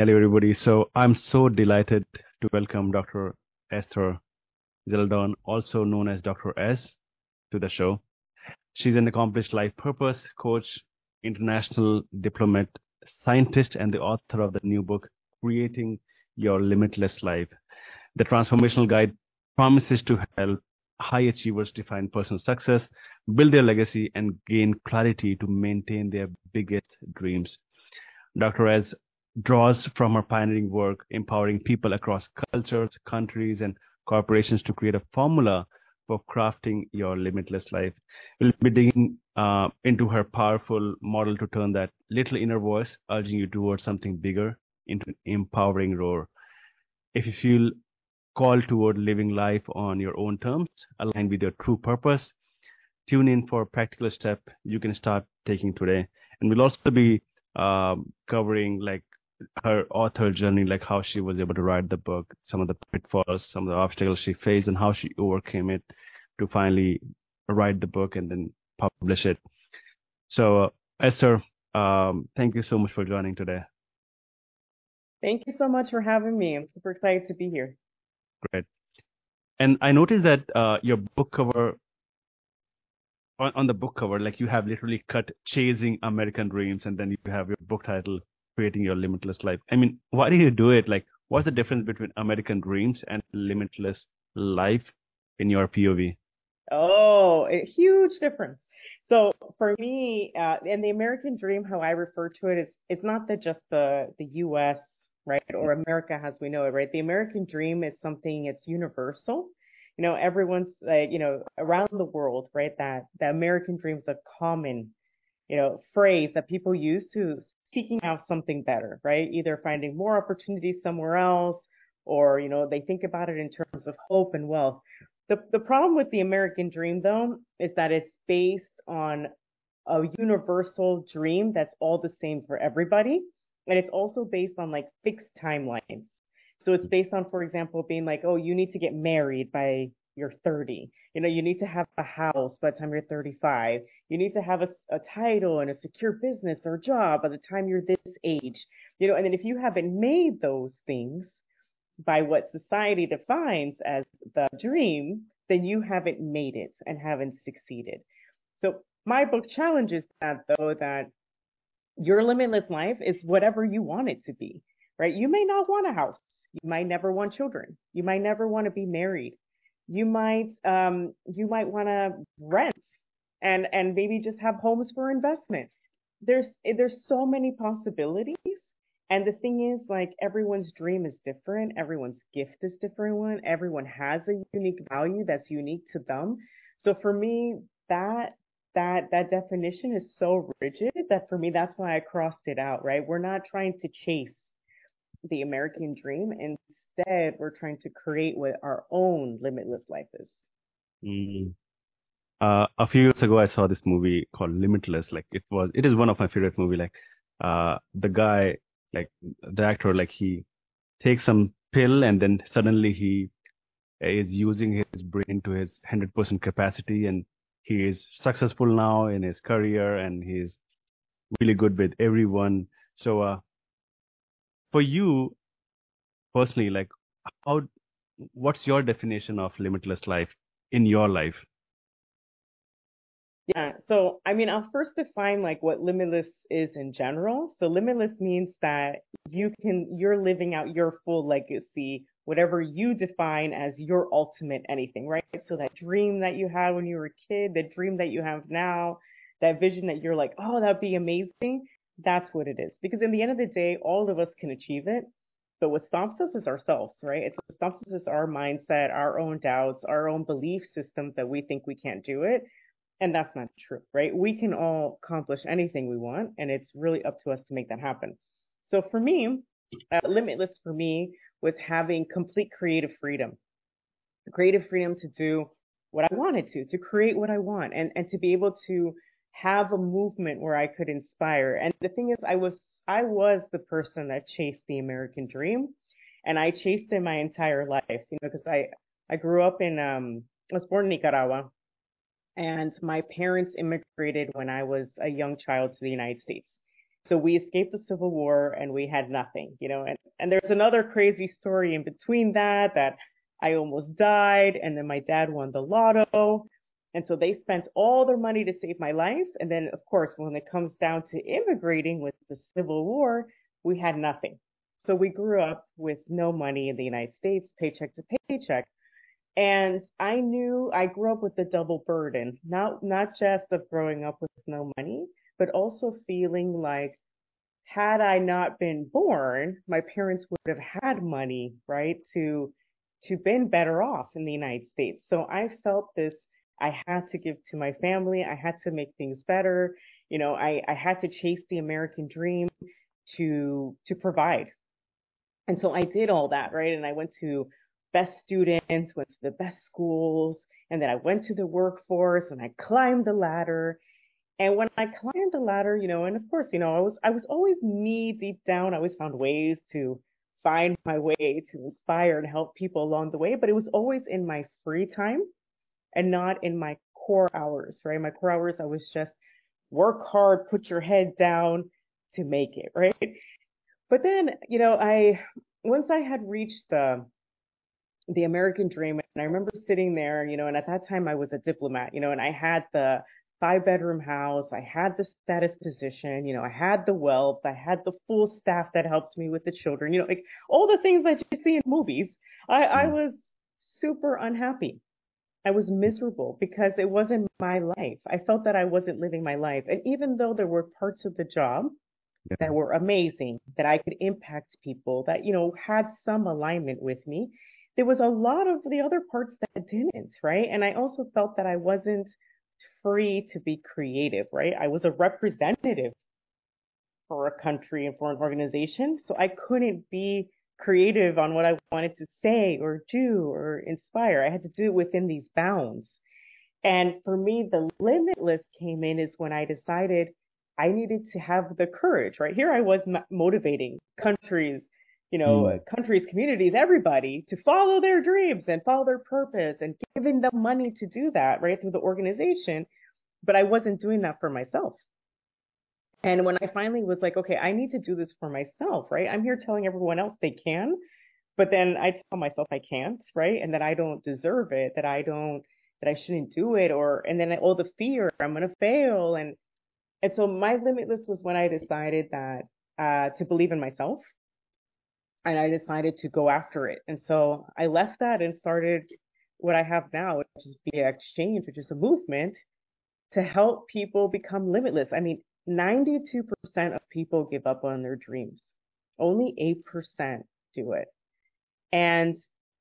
Hello, everybody. So I'm so delighted to welcome Dr. Esther Zeledon, also known as Dr. S, to the show. She's an accomplished life purpose coach, international diplomat, scientist, and the author of the new book, Creating Your Limitless Life. The transformational guide promises to help high achievers define personal success, build their legacy, and gain clarity to maintain their biggest dreams. Dr. S draws from her pioneering work empowering people across cultures, countries, and corporations to create a formula for crafting your limitless life. We'll be digging uh, into her powerful model to turn that little inner voice urging you towards something bigger into an empowering roar. If you feel called toward living life on your own terms, aligned with your true purpose, tune in for a practical step you can start taking today. And we'll also be um, covering like her author journey, like how she was able to write the book, some of the pitfalls, some of the obstacles she faced, and how she overcame it to finally write the book and then publish it. So, uh, Esther, um, thank you so much for joining today. Thank you so much for having me. I'm super excited to be here. Great. And I noticed that uh, your book cover, on, on the book cover, like you have literally cut "Chasing American Dreams," and then you have your book title creating your limitless life. I mean, why do you do it? Like, what's the difference between American dreams and limitless life in your POV? Oh, a huge difference. So for me, uh, and the American dream, how I refer to it is, it's not that just the the U.S. right or America as we know it, right? The American dream is something it's universal. You know, everyone's like, you know, around the world, right? That the American dream is a common, you know, phrase that people use to seeking out something better, right? Either finding more opportunities somewhere else or, you know, they think about it in terms of hope and wealth. The, the problem with the American dream, though, is that it's based on a universal dream that's all the same for everybody. And it's also based on like fixed timelines. So it's based on, for example, being like, oh, you need to get married by you're 30. You know, you need to have a house by the time you're 35. You need to have a, a title and a secure business or job by the time you're this age. You know, and then if you haven't made those things by what society defines as the dream, then you haven't made it and haven't succeeded. So my book challenges that though that your limitless life is whatever you want it to be, right? You may not want a house. You might never want children. You might never want to be married you might um, you might want to rent and and maybe just have homes for investment. There's there's so many possibilities. And the thing is, like everyone's dream is different, everyone's gift is different. One, everyone has a unique value that's unique to them. So for me, that that that definition is so rigid that for me, that's why I crossed it out. Right? We're not trying to chase the American dream, and instead we're trying to create what our own limitless life is. Mm. Uh, a few years ago, I saw this movie called Limitless. Like it was, it is one of my favorite movie. Like, uh, the guy, like the actor, like he takes some pill and then suddenly he is using his brain to his 100% capacity and he is successful now in his career and he's really good with everyone. So, uh, for you, personally, like how, what's your definition of limitless life in your life? Yeah. So, I mean, I'll first define like what limitless is in general. So limitless means that you can, you're living out your full legacy, whatever you define as your ultimate anything, right? So that dream that you had when you were a kid, the dream that you have now, that vision that you're like, oh, that'd be amazing. That's what it is. Because in the end of the day, all of us can achieve it. But what stops us is ourselves, right? What stops us is our mindset, our own doubts, our own belief systems that we think we can't do it. And that's not true, right? We can all accomplish anything we want, and it's really up to us to make that happen. So for me, uh, limitless for me was having complete creative freedom, creative freedom to do what I wanted to, to create what I want, and and to be able to have a movement where I could inspire. And the thing is, I was I was the person that chased the American dream, and I chased it my entire life. You know, because I I grew up in um I was born in Nicaragua, and my parents immigrated when I was a young child to the United States. So we escaped the Civil War and we had nothing, you know, and, and there's another crazy story in between that, that I almost died and then my dad won the lotto. And so they spent all their money to save my life. And then, of course, when it comes down to immigrating with the Civil War, we had nothing. So we grew up with no money in the United States, paycheck to paycheck. And I knew I grew up with the double burden, not, not just of growing up with no money, but also feeling like had I not been born, my parents would have had money, right, to, to been better off in the United States. So I felt this, I had to give to my family. I had to make things better. You know, I, I had to chase the American dream to, to provide. And so I did all that, right? And I went to best students, went to the best schools, and then I went to the workforce and I climbed the ladder. And when I climbed the ladder, you know, and of course, you know, I was I was always me deep down. I always found ways to find my way to inspire and help people along the way, but it was always in my free time and not in my core hours, right? My core hours, I was just work hard, put your head down to make it, right? But then, you know, I once I had reached the the American dream, and I remember sitting there, you know, and at that time I was a diplomat, you know, and I had the five bedroom house, I had the status position, you know, I had the wealth, I had the full staff that helped me with the children, you know, like all the things that you see in movies. I, I mm. was super unhappy. I was miserable because it wasn't my life. I felt that I wasn't living my life. And even though there were parts of the job yeah. that were amazing, that I could impact people, that, you know, had some alignment with me, there was a lot of the other parts that didn't, right? And I also felt that I wasn't free to be creative, right? I was a representative for a country and for an organization, so I couldn't be creative on what I wanted to say or do or inspire. I had to do it within these bounds. And for me, the limitless came in is when I decided I needed to have the courage, right? Here I was motivating countries, you know, mm. countries, communities, everybody to follow their dreams and follow their purpose and giving them money to do that, right? Through the organization. But I wasn't doing that for myself. And when I finally was like, okay, I need to do this for myself, right? I'm here telling everyone else they can, but then I tell myself I can't, right? And that I don't deserve it, that I don't, that I shouldn't do it, or, and then all the fear, I'm going to fail. And, and so my limitless was when I decided that, uh, to believe in myself. And I decided to go after it. And so I left that and started what I have now, which is BA Exchange, which is a movement to help people become limitless. I mean, 92% of people give up on their dreams. Only 8% do it. And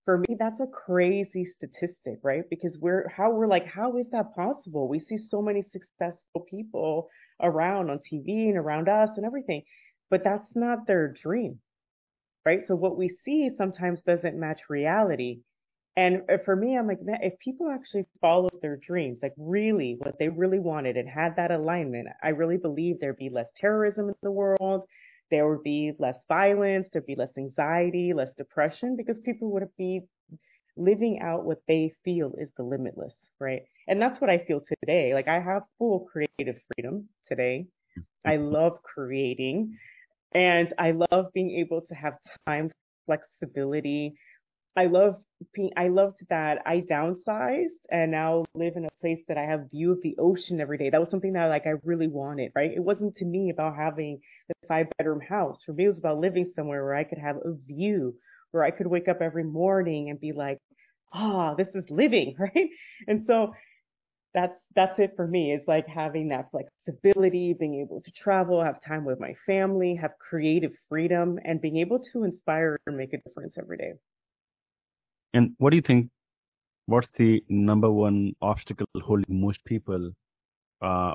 for me, that's a crazy statistic, right? Because we're, how we're like, how is that possible? We see so many successful people around on TV and around us and everything, but that's not their dream, right? So what we see sometimes doesn't match reality. And uh, for me, I'm like, man, if people actually followed their dreams, like really what they really wanted and had that alignment, I really believe there'd be less terrorism in the world. There would be less violence. There'd be less anxiety, less depression because people would be living out what they feel is the limitless, right? And that's what I feel today. Like I have full creative freedom today. I love creating and I love being able to have time, flexibility, I love being, I loved that I downsized and now live in a place that I have view of the ocean every day. That was something that like I really wanted, right? It wasn't to me about having the five bedroom house. For me, it was about living somewhere where I could have a view, where I could wake up every morning and be like, ah, oh, this is living, right? And so that's that's it for me. It's like having that flexibility, being able to travel, have time with my family, have creative freedom, and being able to inspire and make a difference every day. And what do you think? What's the number one obstacle holding most people uh,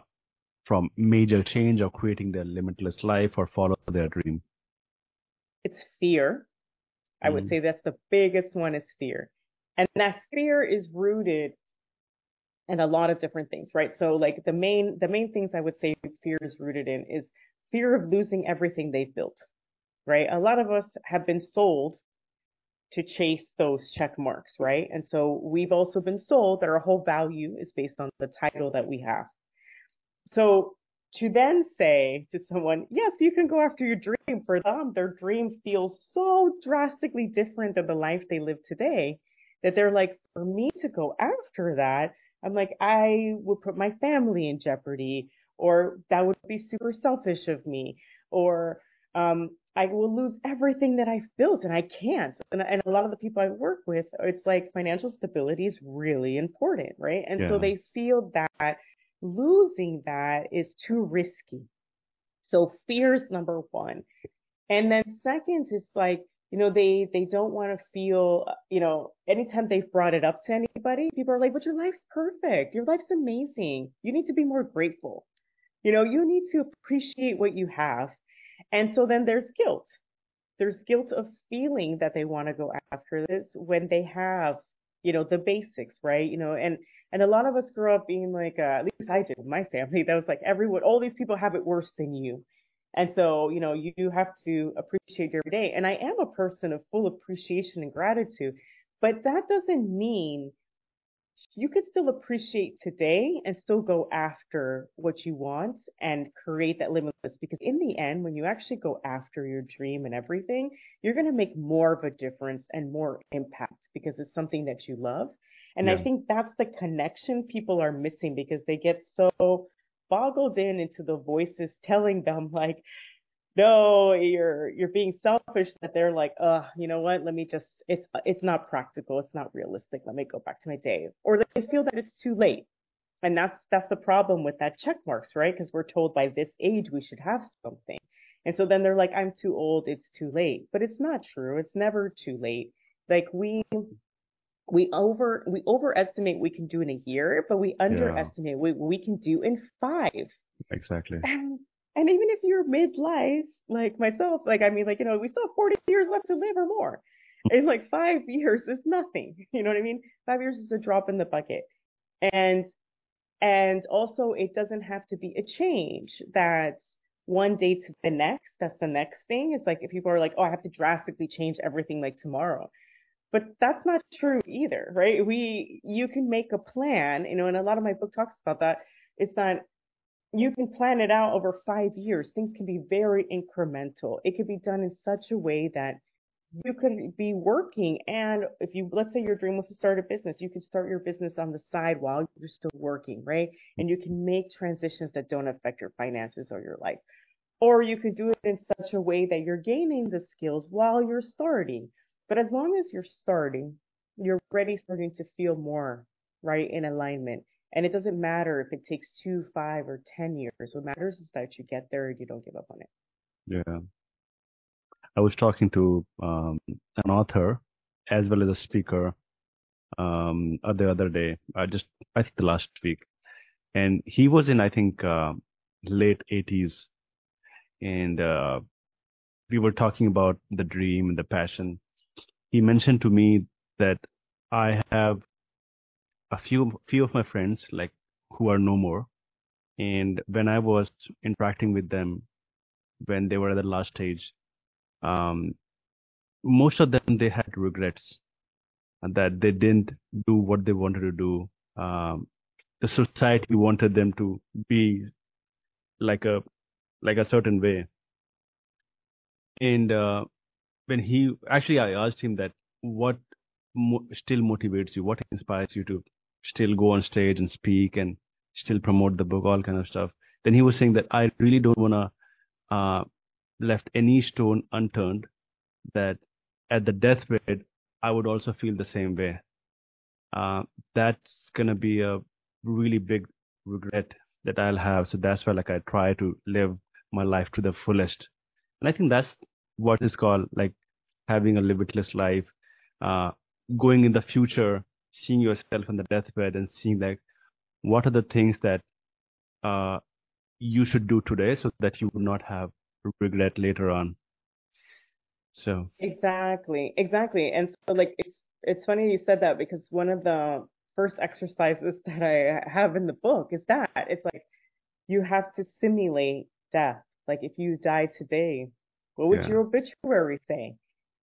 from major change or creating their limitless life or follow their dream? It's fear. I mm. would say that's the biggest one is fear. And that fear is rooted in a lot of different things, right? So like the main the main things I would say fear is rooted in is fear of losing everything they've built. Right? A lot of us have been sold to chase those check marks, right? And so we've also been sold that our whole value is based on the title that we have. So to then say to someone, yes, you can go after your dream for them, their dream feels so drastically different than the life they live today that they're like, for me to go after that, I'm like, I would put my family in jeopardy, or that would be super selfish of me, or um, I will lose everything that I've built and I can't. And, and, a lot of the people I work with, it's like financial stability is really important, right? And yeah. so they feel that losing that is too risky. So fear is number one. And then second is like, you know, they, they don't want to feel, you know, anytime they've brought it up to anybody, people are like, but your life's perfect. Your life's amazing. You need to be more grateful. You know, you need to appreciate what you have. And so then there's guilt. There's guilt of feeling that they want to go after this when they have, you know, the basics, right? You know, and, and a lot of us grew up being like, uh, at least I did, with my family, that was like everyone, all these people have it worse than you. And so, you know, you have to appreciate your day. And I am a person of full appreciation and gratitude, but that doesn't mean you can still appreciate today and still go after what you want and create that limitless because in the end when you actually go after your dream and everything you're going to make more of a difference and more impact because it's something that you love and yeah. i think that's the connection people are missing because they get so boggled in into the voices telling them like, no, you're you're being selfish that they're like, uh, you know what? Let me just it's it's not practical, it's not realistic. Let me go back to my day. Or they feel that it's too late. And that's that's the problem with that check marks, right? Because we're told by this age we should have something. And so then they're like, I'm too old, it's too late. But it's not true. It's never too late. Like we we over we overestimate we can do in a year, but we underestimate yeah. what we can do in five. Exactly. And, and even if you're midlife, like myself, like I mean, like you know, we still have 40 years left to live or more. it's like five years is nothing. You know what I mean? Five years is a drop in the bucket. And and also, it doesn't have to be a change that's one day to the next. That's the next thing. It's like if people are like, oh, I have to drastically change everything like tomorrow. But that's not true either, right? We, you can make a plan, you know, and a lot of my book talks about that. It's that you can plan it out over five years. Things can be very incremental. It could be done in such a way that you could be working and if you let's say your dream was to start a business you could start your business on the side while you're still working right and you can make transitions that don't affect your finances or your life or you could do it in such a way that you're gaining the skills while you're starting but as long as you're starting, you're already starting to feel more right in alignment. And it doesn't matter if it takes two, five, or 10 years. What matters is that you get there and you don't give up on it. Yeah. I was talking to um, an author as well as a speaker um, the other day, I just, I think the last week. And he was in, I think, uh, late 80s. And uh, we were talking about the dream and the passion he mentioned to me that I have a few few of my friends like who are no more, and when I was interacting with them when they were at the last stage, um, most of them they had regrets that they didn't do what they wanted to do. Um, the society wanted them to be like a like a certain way, and uh, when he actually I asked him that what mo- still motivates you, what inspires you to still go on stage and speak and still promote the book, all kind of stuff. Then he was saying that I really don't wanna uh, left any stone unturned. That at the deathbed I would also feel the same way. Uh, that's gonna be a really big regret that I'll have. So that's why like I try to live my life to the fullest. And I think that's what is called like having a limitless life, uh, going in the future, seeing yourself on the deathbed and seeing like what are the things that uh, you should do today so that you will not have regret later on. So exactly, exactly, and so like it's it's funny you said that because one of the first exercises that I have in the book is that it's like you have to simulate death. Like if you die today, what would yeah. your obituary say?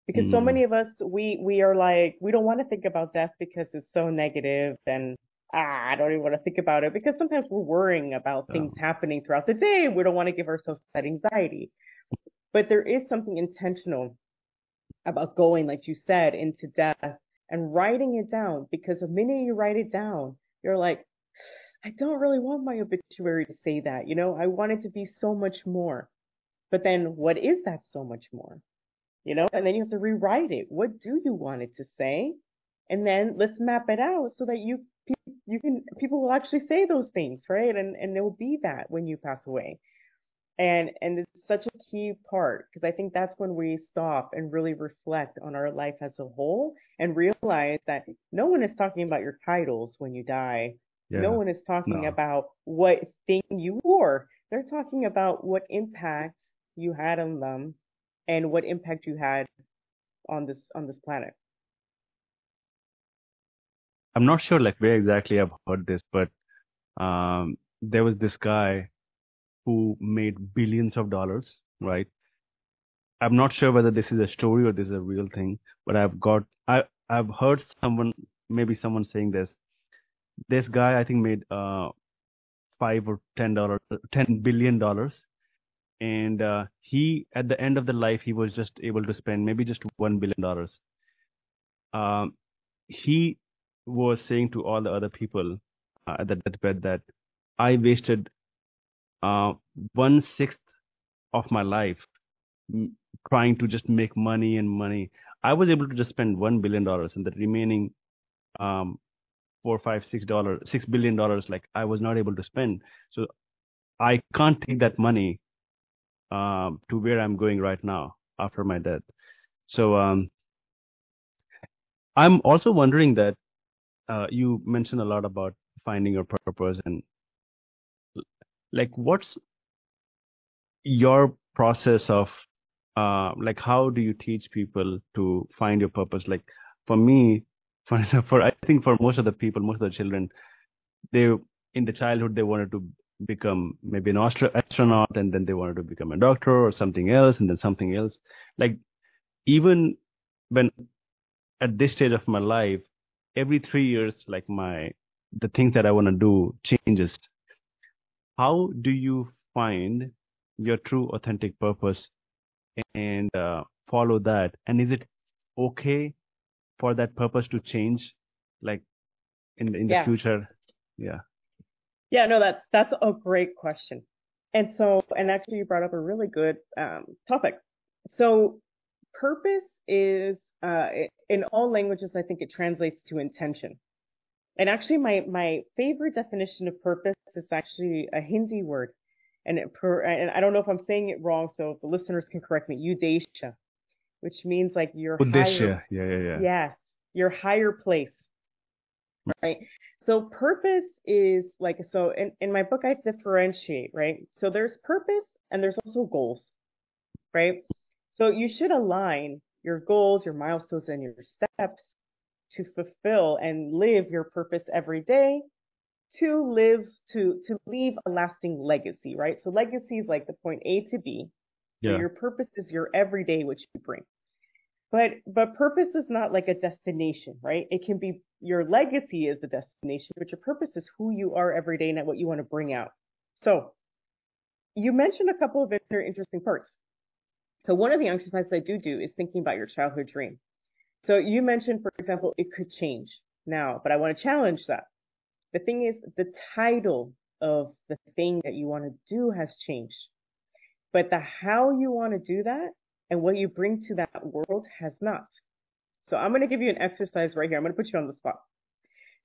Because mm. so many of us, we we are like, we don't want to think about death because it's so negative and ah, I don't even want to think about it because sometimes we're worrying about things happening throughout the day we don't want to give ourselves that anxiety. But there is something intentional about going, like you said, into death and writing it down because the minute you write it down, you're like, I don't really want my obituary to say that. You know, I want it to be so much more. But then what is that so much more? You know, and then you have to rewrite it. What do you want it to say? And then let's map it out so that you you can people will actually say those things, right? And and it will be that when you pass away. And and it's such a key part because I think that's when we stop and really reflect on our life as a whole and realize that no one is talking about your titles when you die. Yeah. No one is talking No. about what thing you wore. They're talking about what impact you had on them and what impact you had on this on this planet. I'm not sure like where exactly I've heard this, but um, there was this guy who made billions of dollars, right? I'm not sure whether this is a story or this is a real thing, but I've got I I've heard someone maybe someone saying this. This guy I think made uh five or ten dollars ten billion dollars. And uh, he at the end of the life he was just able to spend maybe just one billion dollars. Um he was saying to all the other people uh, at the deathbed that I wasted uh, one sixth of my life trying to just make money and money. I was able to just spend one billion dollars, and the remaining um, four, five, six dollars, six billion dollars, like I was not able to spend. So I can't take that money um, to where I'm going right now after my death. So um, I'm also wondering that uh, you mentioned a lot about finding your purpose and like what's your process of uh, like how do you teach people to find your purpose like for me for for I think for most of the people most of the children they in the childhood they wanted to become maybe an astro- astronaut and then they wanted to become a doctor or something else and then something else. Like even when at this stage of my life every 3 years like my the things that I want to do changes. How do you find your true authentic purpose and uh, follow that? And is it okay for that purpose to change like in the, in the Yeah. future? Yeah Yeah, no, that's that's a great question. And so, and actually, you brought up a really good um, topic. So, purpose is uh, in all languages. I think it translates to intention. And actually, my my favorite definition of purpose is actually a Hindi word, and it per, and I don't know if I'm saying it wrong. So, if the listeners can correct me, Udesha, which means like your higher yeah yeah yeah Yes, your higher place, right? So purpose is like, so in, in my book, I differentiate, right? So there's purpose and there's also goals, right? So you should align your goals, your milestones, and your steps to fulfill and live your purpose every day to live, to, to leave a lasting legacy, right? So legacy is like the point A to B. So yeah your purpose is your everyday, which you bring. But but purpose is not like a destination, right? It can be your legacy is the destination, but your purpose is who you are every day and what you want to bring out. So you mentioned a couple of very interesting parts. So one of the exercises I do do is thinking about your childhood dream. So you mentioned, for example, it could change now, but I want to challenge that. The thing is, the title of the thing that you want to do has changed, but the how you want to do that and what you bring to that world has not. So I'm going to give you an exercise right here. I'm going to put you on the spot.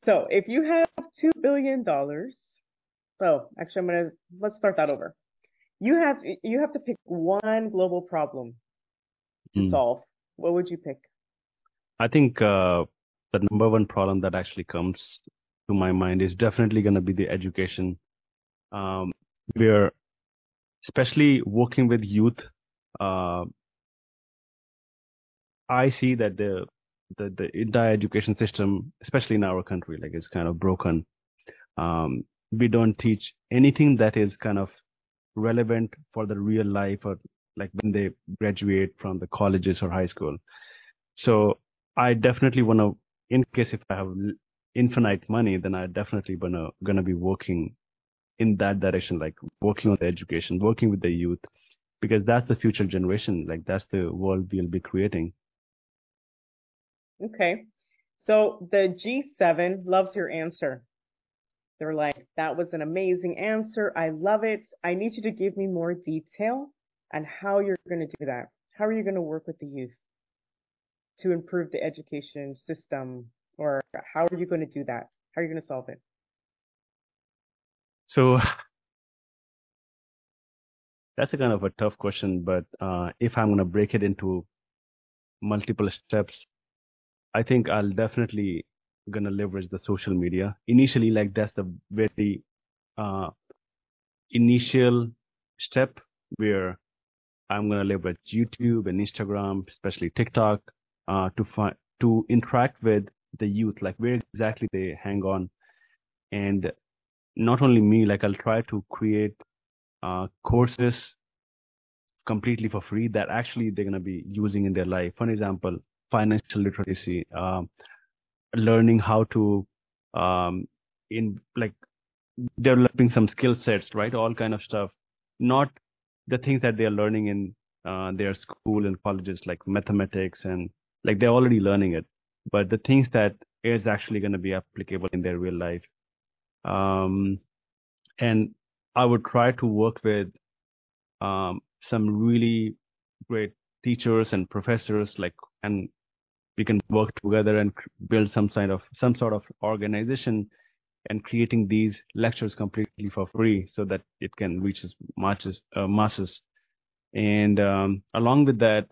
So if you have $2 billion, so actually I'm going to, let's start that over. You have, you have to pick one global problem to Mm. solve. What would you pick? I think uh, the number one problem that actually comes to my mind is definitely going to be the education. Um, we're especially working with youth. Uh, I see that the, the the entire education system, especially in our country, like is kind of broken. Um, we don't teach anything that is kind of relevant for the real life or like when they graduate from the colleges or high school. So I definitely want to, in case if I have infinite money, then I definitely gonna gonna be working in that direction, like working on the education, working with the youth, because that's the future generation. Like that's the world we'll be creating. Okay. So the G7 loves your answer. They're like, that was an amazing answer. I love it. I need you to give me more detail on how you're going to do that. How are you going to work with the youth to improve the education system? Or how are you going to do that? How are you going to solve it? So that's a kind of a tough question, but uh, if I'm going to break it into multiple steps, I think I'll definitely gonna leverage the social media. Initially, like that's the very uh, initial step where I'm gonna leverage YouTube and Instagram, especially TikTok, uh, to find to interact with the youth, like where exactly they hang on, and not only me, like I'll try to create uh, courses completely for free that actually they're gonna be using in their life. For example, financial literacy, um, learning how to um, in like developing some skill sets, right? All kind of stuff. Not the things that they are learning in uh, their school and colleges, like mathematics and like they're already learning it, but the things that is actually going to be applicable in their real life. Um, and I would try to work with um, some really great teachers and professors, like and we can work together and build some kind of some sort of organization and creating these lectures completely for free so that it can reach as much as uh, masses. And um, along with that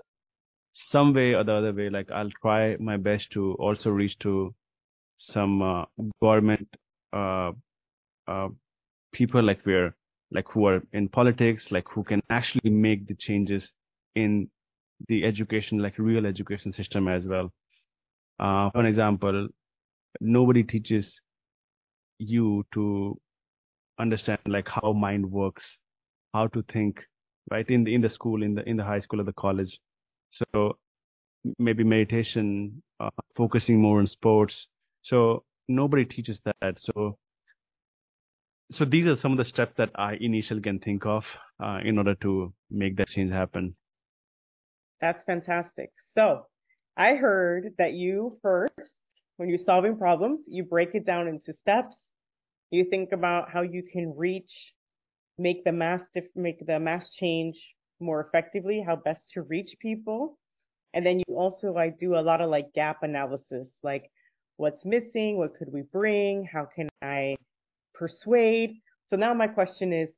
some way or the other way like i'll try my best to also reach to some uh, government uh, uh people like where like who are in politics like who can actually make the changes in the education, like real education system as well. Uh, for example, nobody teaches you to understand like how mind works, how to think, right? In the in the school, in the in the high school or the college. So maybe meditation, uh, focusing more on sports. So nobody teaches that. So so these are some of the steps that I initially can think of uh, in order to make that change happen. That's fantastic. So I heard that you first, when you're solving problems, you break it down into steps. You think about how you can reach, make the mass, make the mass change more effectively, how best to reach people. And then you also like do a lot of like gap analysis, like what's missing, what could we bring, how can I persuade. So now my question is,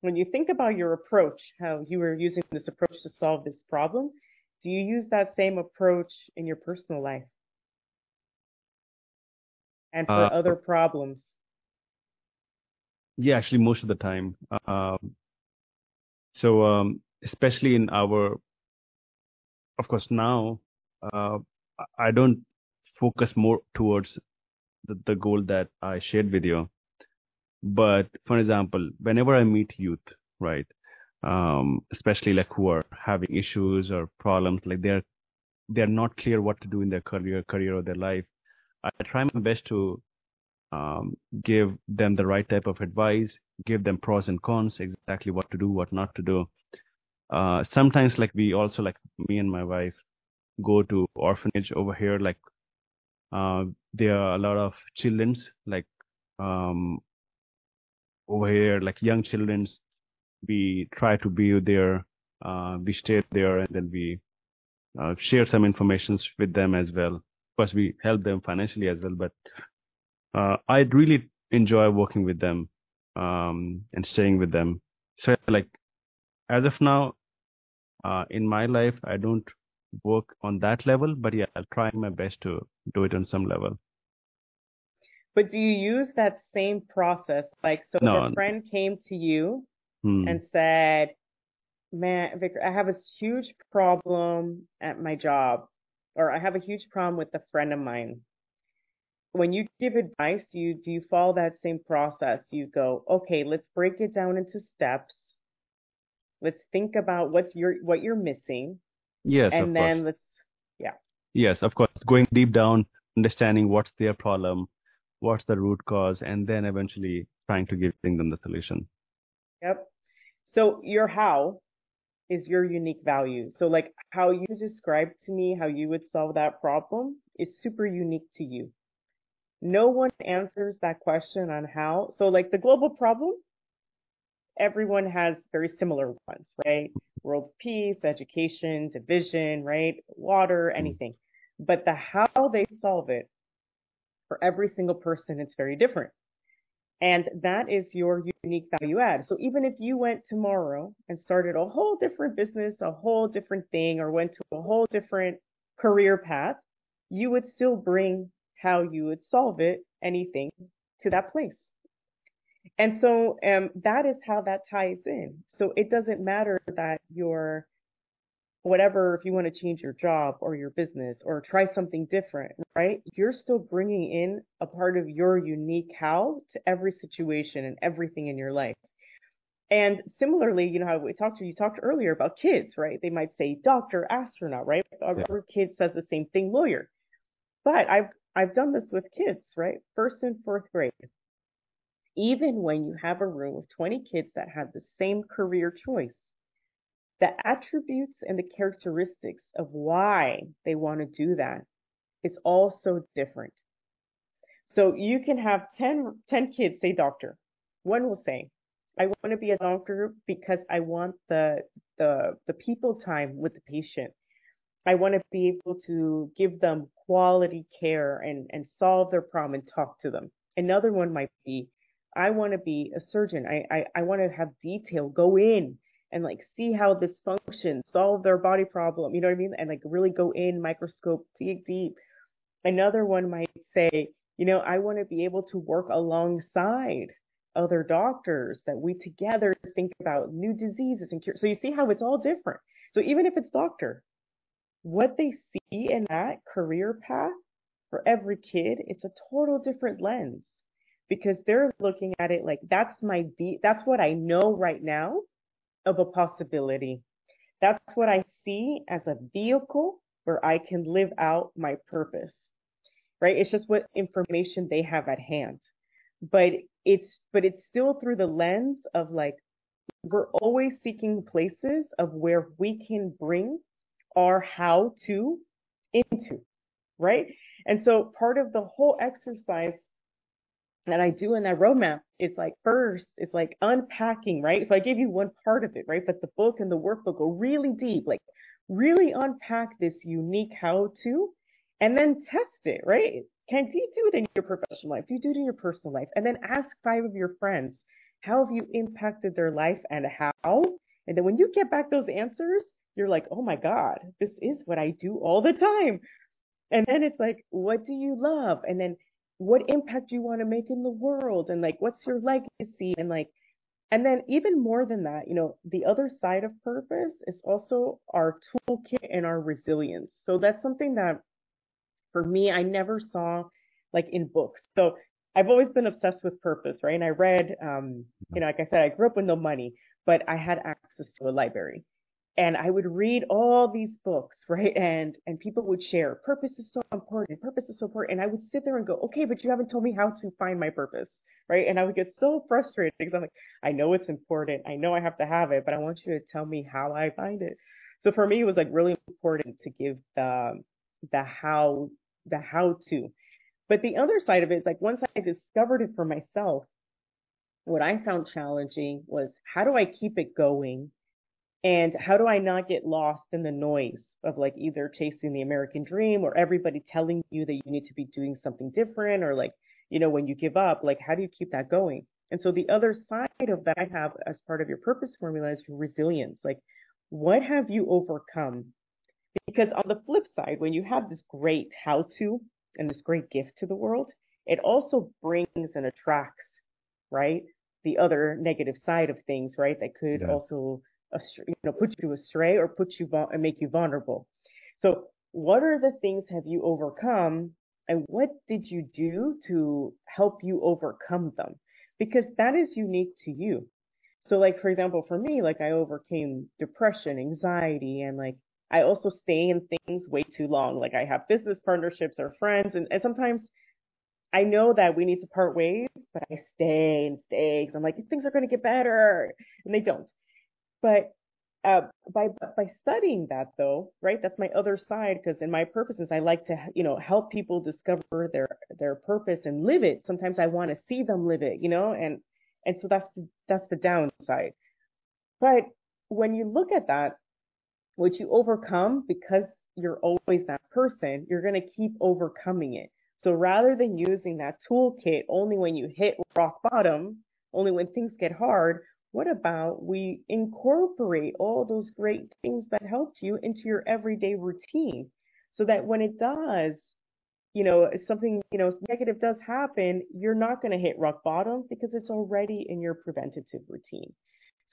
when you think about your approach, how you were using this approach to solve this problem, do you use that same approach in your personal life and for uh, other problems? Yeah, actually, most of the time. Um, so, um, especially in our, of course, now, uh, I don't focus more towards the, the goal that I shared with you. But for example, whenever I meet youth, right, um, especially like who are having issues or problems, like they're they're not clear what to do in their career, career or their life. I try my best to um, give them the right type of advice, give them pros and cons, exactly what to do, what not to do. Uh, sometimes, like we also, like me and my wife, go to orphanage over here. Like uh, there are a lot of childrens, like um, over here, like young childrens we try to be there, uh, we stay there, and then we uh, share some information with them as well. Of course, we help them financially as well, but uh, I really enjoy working with them um, and staying with them. So, like, as of now, uh, in my life, I don't work on that level, but yeah, I'll try my best to do it on some level. But do you use that same process? Like, so no, if a friend came to you hmm. and said, man, Vikrant, I have a huge problem at my job, or I have a huge problem with a friend of mine. When you give advice, do you do you follow that same process? You go, okay, let's break it down into steps. Let's think about what's your what you're missing. Yes, and then course. let's yeah. Yes, of course. Going deep down, understanding what's their problem, what's the root cause, and then eventually trying to give them the solution. Yep. So your how is your unique value. So like how you describe to me how you would solve that problem is super unique to you. No one answers that question on how. So like the global problem, everyone has very similar ones, right? World peace, education, division, right? Water, anything. But the how they solve it for every single person, it's very different. And that is your unique value add. So even if you went tomorrow and started a whole different business, a whole different thing, or went to a whole different career path, you would still bring how you would solve it, anything to that place. And so um, that is how that ties in. So it doesn't matter that you're whatever, if you want to change your job or your business or try something different, right? You're still bringing in a part of your unique how to every situation and everything in your life. And similarly, you know how we talked to you talked earlier about kids, right? They might say doctor, astronaut, right? Our yeah. kid says the same thing, lawyer. But I've I've done this with kids, right? First and fourth grade. Even when you have a room of 20 kids that have the same career choice, the attributes and the characteristics of why they want to do that is also different. So you can have 10, 10 kids say doctor. One will say, I want to be a doctor because I want the, the, the people time with the patient. I want to be able to give them quality care and, and solve their problem and talk to them. Another one might be, I want to be a surgeon. I, I, I want to have detail, go in and like see how this functions, solve their body problem, you know what I mean? And like really go in, microscope, dig deep. Another one might say, you know, I want to be able to work alongside other doctors that we together think about new diseases and cure. So you see how it's all different. So even if it's doctor, what they see in that career path for every kid, it's a total different lens because they're looking at it like that's my that's what I know right now of a possibility. That's what I see as a vehicle where I can live out my purpose, right? It's just what information they have at hand. But it's, but it's still through the lens of like, we're always seeking places of where we can bring our how to into, right? And so part of the whole exercise that I do in that roadmap is like first, it's like unpacking, right? So I gave you one part of it, right? But the book and the workbook go really deep, like really unpack this unique how to and then test it, right? Can do you do it in your professional life? Do you do it in your personal life? And then ask five of your friends, how have you impacted their life and how? And then when you get back those answers, you're like, oh my God, this is what I do all the time. And then it's like, what do you love? And then what impact do you want to make in the world? And like what's your legacy? And like and then even more than that you know the other side of purpose is also our toolkit and our resilience. So that's something that for me i never saw like in books. So i've always been obsessed with purpose right? And i read um you know like i said i grew up with no money but i had access to a library and I would read all these books, right? And and people would share, purpose is so important, purpose is so important. And I would sit there and go, okay, but you haven't told me how to find my purpose, right? And I would get so frustrated because I'm like, I know it's important, I know I have to have it, but I want you to tell me how I find it. So for me, it was like really important to give the the how the how to. But the other side of it is like once I discovered it for myself, what I found challenging was how do I keep it going and how do I not get lost in the noise of like either chasing the American dream or everybody telling you that you need to be doing something different or like, you know, when you give up, like how do you keep that going? And so the other side of that I have as part of your purpose formula is resilience. Like what have you overcome? Because on the flip side, when you have this great how to and this great gift to the world, it also brings and attracts, right? The other negative side of things, right? That could yeah. also you know, put you astray or put you and make you vulnerable. So what are the things have you overcome and what did you do to help you overcome them? Because that is unique to you. So like, for example, for me, like I overcame depression, anxiety, and like I also stay in things way too long. Like I have business partnerships or friends and, and sometimes I know that we need to part ways, but I stay and stay because I'm like, things are going to get better, and they don't. But uh, by by studying that though, right? That's my other side because in my purposes, I like to you know help people discover their their purpose and live it. Sometimes I want to see them live it, you know, and and so that's the, that's the downside. But when you look at that, what you overcome because you're always that person, you're going to keep overcoming it. So rather than using that toolkit only when you hit rock bottom, only when things get hard, what about we incorporate all those great things that helped you into your everyday routine so that when it does, you know, something, you know, negative does happen, you're not going to hit rock bottom because it's already in your preventative routine.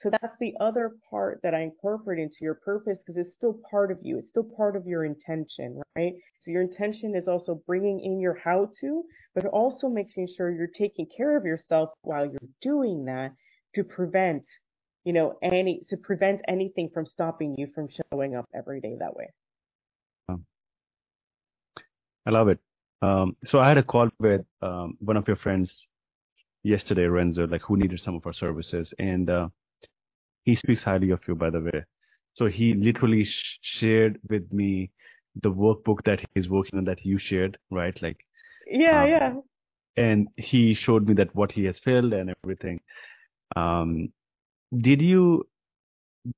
So that's the other part that I incorporate into your purpose because it's still part of you. It's still part of your intention, right? So your intention is also bringing in your how to, but also making sure you're taking care of yourself while you're doing that to prevent, you know, any, to prevent anything from stopping you from showing up every day that way. Um, I love it. Um, so I had a call with um, one of your friends yesterday, Renzo, like who needed some of our services. And uh, he speaks highly of you, by the way. So he literally sh- shared with me the workbook that he's working on that you shared, right? Like, yeah, um, yeah. And he showed me that what he has filled and everything. Um, did you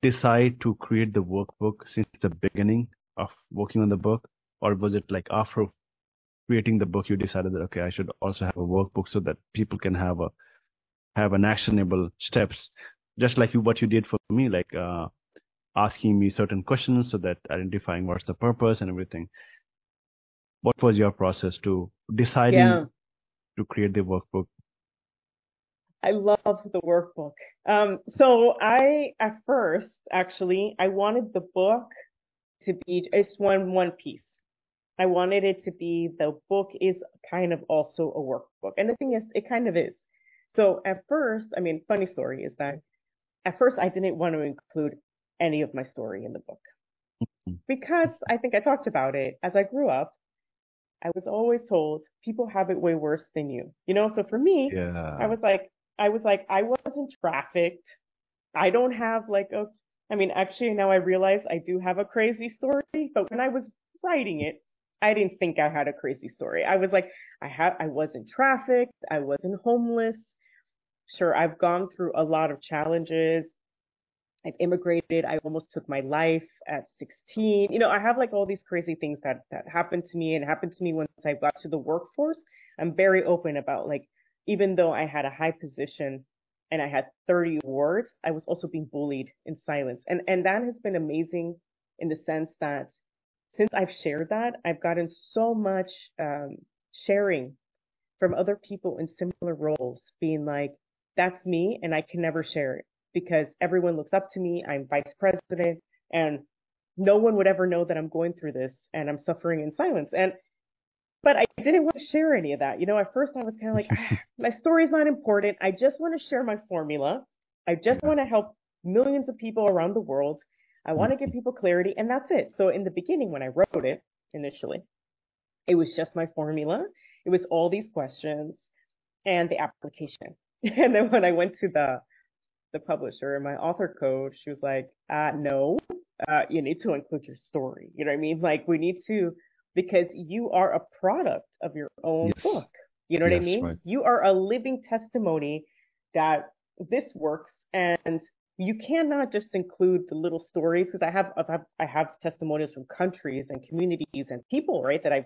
decide to create the workbook since the beginning of working on the book, or was it like after creating the book you decided that okay, I should also have a workbook so that people can have a have an actionable steps just like you, what you did for me, like uh, asking me certain questions so that identifying what's the purpose and everything. What was your process to deciding yeah. to create the workbook? I love the workbook. Um, so I, at first, actually, I wanted the book to be just one one piece. I wanted it to be the book is kind of also a workbook, and the thing is, it kind of is. So at first, I mean, funny story is that at first I didn't want to include any of my story in the book mm-hmm. because I think I talked about it as I grew up. I was always told people have it way worse than you, you know. So for me, yeah. I was like, I was like, I wasn't trafficked. I don't have like a. I mean, actually, now I realize I do have a crazy story, but when I was writing it, I didn't think I had a crazy story. I was like, I have, I wasn't trafficked. I wasn't homeless. Sure, I've gone through a lot of challenges. I've immigrated. I almost took my life at 16. You know, I have like all these crazy things that that happened to me and happened to me once I got to the workforce. I'm very open about like even though I had a high position and I had 30 awards, I was also being bullied in silence. And and that has been amazing in the sense that since I've shared that, I've gotten so much um, sharing from other people in similar roles, being like, that's me and I can never share it because everyone looks up to me. I'm vice president and no one would ever know that I'm going through this and I'm suffering in silence. And, but I didn't want to share any of that. You know, at first I was kind of like, ah, my story's not important. I just want to share my formula. I just want to help millions of people around the world. I want to give people clarity and that's it. So in the beginning, when I wrote it initially, it was just my formula. It was all these questions and the application. And then when I went to the the publisher and my author coach, she was like, uh, no, uh, you need to include your story. You know what I mean? Like we need to, because you are a product of your own yes. book. You know what yes, I mean? Right. You are a living testimony that this works and you cannot just include the little stories because I have, I have I have testimonials from countries and communities and people right that I've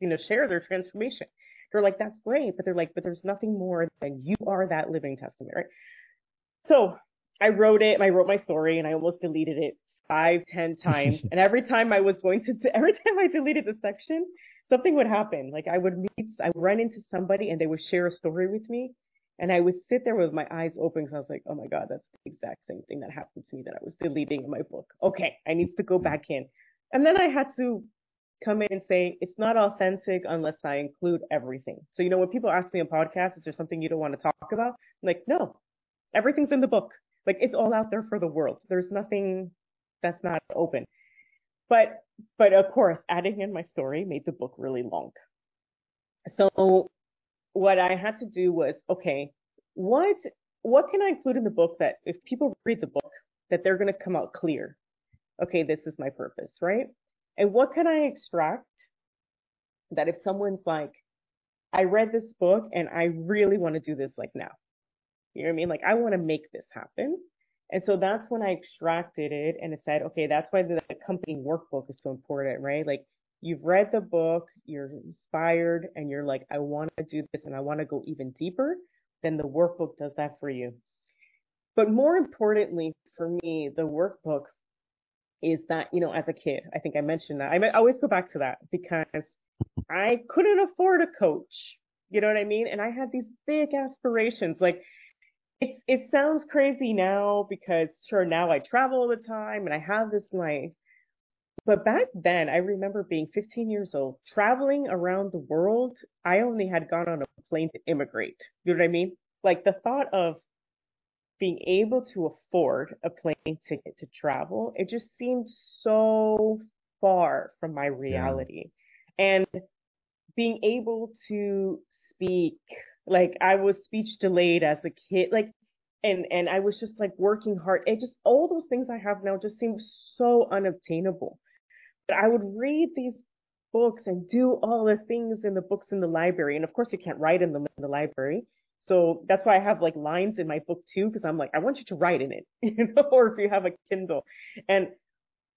you know share their transformation they're like, that's great. But they're like, but there's nothing more than you are that living testament, right? So I wrote it, and I wrote my story and I almost deleted it five, ten times. and every time I was going to, every time I deleted the section, something would happen. Like I would meet, I would run into somebody and they would share a story with me. And I would sit there with my eyes open because I was like, oh my God, that's the exact same thing that happened to me that I was deleting in my book. Okay, I need to go mm-hmm. back in. And then I had to come in and say it's not authentic unless I include everything. So you know when people ask me on podcasts, is there something you don't want to talk about? I'm like, no, everything's in the book. Like it's all out there for the world. There's nothing that's not open. But but of course, adding in my story made the book really long. So what I had to do was, okay, what what can I include in the book that if people read the book, that they're going to come out clear? Okay, this is my purpose, right? And what can I extract that if someone's like, I read this book and I really want to do this like now. You know what I mean? Like I want to make this happen. And so that's when I extracted it and it said, okay, that's why the accompanying workbook is so important, right? Like you've read the book, you're inspired, and you're like, I want to do this and I want to go even deeper. Then the workbook does that for you. But more importantly for me, the workbook is that, you know, as a kid, I think I mentioned that. I always go back to that because I couldn't afford a coach. You know what I mean? And I had these big aspirations. Like it it sounds crazy now because sure now I travel all the time and I have this life. But back then I remember being 15 years old, traveling around the world. I only had gone on a plane to immigrate. You know what I mean? Like the thought of being able to afford a plane ticket to travel, it just seemed so far from my reality. Yeah. And being able to speak like I was speech delayed as a kid like and and I was just like working hard. It just all those things I have now just seem so unobtainable. But I would read these books and do all the things in the books in the library. And of course you can't write in them in the library. So that's why I have like lines in my book too because I'm like I want you to write in it you know or if you have a Kindle. And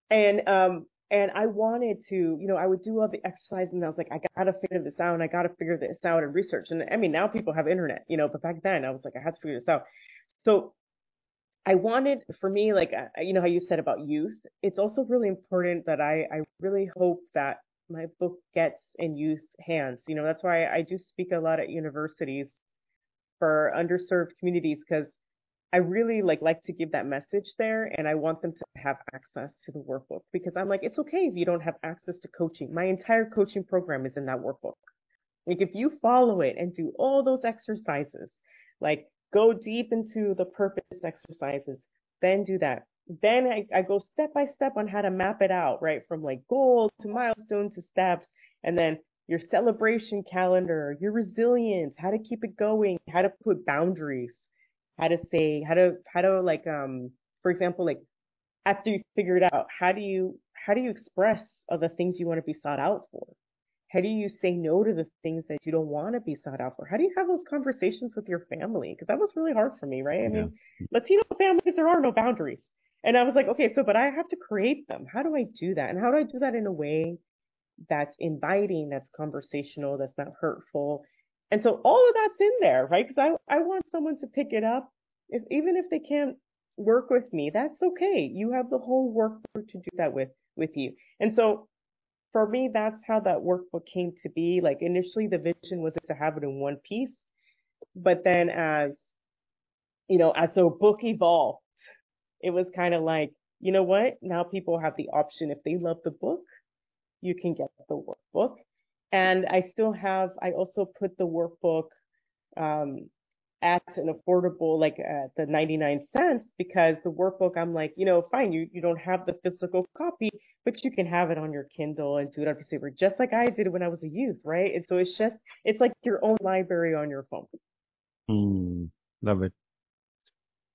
and um and I wanted to, you know, I would do all the exercise and I was like, I gotta figure this out and I gotta figure this out and research. And I mean, now people have internet, you know, but back then I was like, I had to figure this out. So I wanted, for me, like, uh, you know, how you said about youth, it's also really important that I, I really hope that my book gets in youth hands. You know, that's why I do speak a lot at universities for underserved communities because I really like like to give that message there and I want them to have access to the workbook because I'm like it's okay if you don't have access to coaching. My entire coaching program is in that workbook. Like if you follow it and do all those exercises, like go deep into the purpose exercises, then do that. Then I, I go step by step on how to map it out, right? From like goal to milestone to steps and then your celebration calendar, your resilience, how to keep it going, how to put boundaries how to say how to how to like um for example like after you figure it out how do you how do you express other things you want to be sought out for? How do you say no to the things that you don't want to be sought out for? How do you have those conversations with your family? Because that was really hard for me right? I mean latino families there are no boundaries. And i was like okay so but i have to create them. How do i do that? And how do i do that in a way that's inviting that's conversational that's not hurtful and so all of that's in there, right? Because I, I want someone to pick it up. If even if they can't work with me, that's okay. You have the whole workbook to do that with with you. And so for me, that's how that workbook came to be. Like initially the vision was to have it in one piece, but then as you know, as the book evolved, it was kind of like, you know what? Now people have the option if they love the book, you can get the workbook. And I still have, I also put the workbook um, at an affordable, like at the 99 cents, because the workbook, I'm like, you know, fine, you, you don't have the physical copy, but you can have it on your Kindle and do it on your paper, just like I did when I was a youth, right? And so it's just, it's like your own library on your phone. Mm, love it.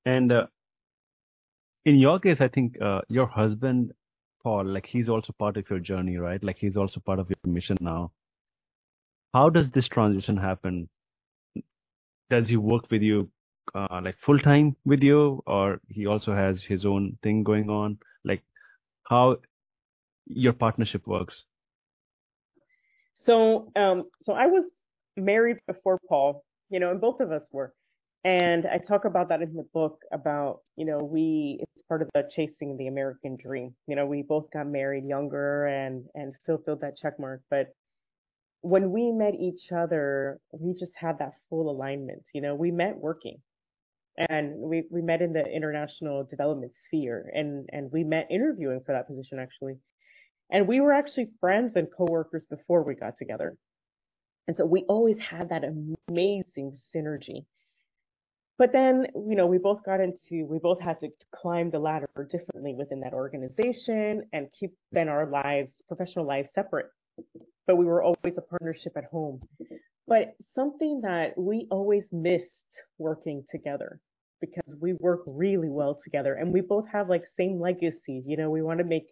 And uh, in your case, I think uh, your husband, Paul, like he's also part of your journey, right? Like he's also part of your mission now. How does this transition happen? Does he work with you uh, like full time with you, or he also has his own thing going on? Like how your partnership works? So, um, so I was married before Paul, you know, and both of us were. And I talk about that in the book about, you know, we, it's part of the chasing the American dream. You know, we both got married younger and, and fulfilled that check mark. But when we met each other, we just had that full alignment. You know, we met working and we, we met in the international development sphere and, and we met interviewing for that position actually. And we were actually friends and coworkers before we got together. And so we always had that amazing synergy. But then, you know, we both got into, we both had to climb the ladder differently within that organization and keep then our lives, professional lives separate but we were always a partnership at home. but something that we always missed working together because we work really well together and we both have like same legacy. You know, we want to make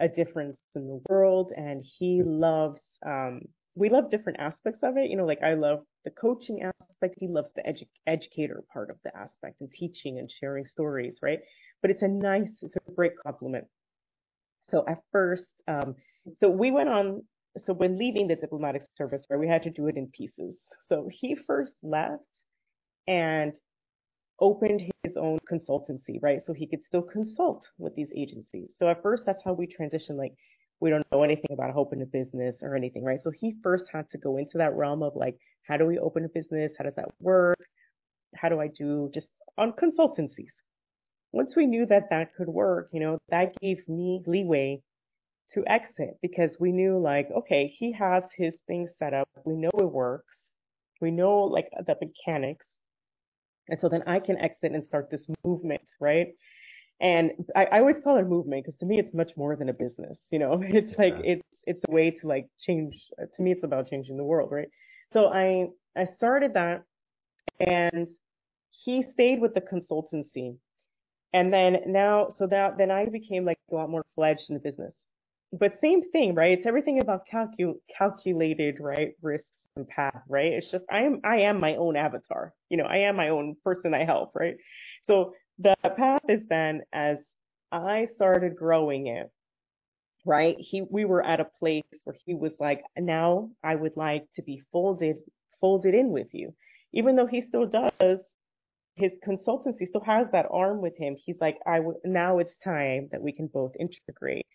a difference in the world and he loves um we love different aspects of it. You know, like I love the coaching aspect. He loves the edu- educator part of the aspect and teaching and sharing stories, right? But it's a nice, it's a great compliment. So at first, um, so we went on, so when leaving the diplomatic service, right, we had to do it in pieces. So he first left and opened his own consultancy, right? So he could still consult with these agencies. So at first, that's how we transitioned. Like, we don't know anything about opening a business or anything, right? So he first had to go into that realm of like, how do we open a business? How does that work? How do I do just on consultancies? Once we knew that that could work, you know, that gave me leeway to exit because we knew like, okay, he has his thing set up. We know it works. We know like the mechanics. And so then I can exit and start this movement, right? And I, I always call it a movement because to me it's much more than a business. You know, it's like yeah. it's it's a way to like change. To me, it's about changing the world, right? So I I started that, and he stayed with the consultancy, and then now so that then I became like a lot more fledged in the business. But same thing, right? It's everything about calcu- calculated, right? Risks and path, right? It's just I am I am my own avatar. You know, I am my own person I help, right? So the path is then as I started growing it, right? He we were at a place where he was like, now I would like to be folded folded in with you. Even though he still does his consultancy still has that arm with him. He's like, I w- now it's time that we can both integrate.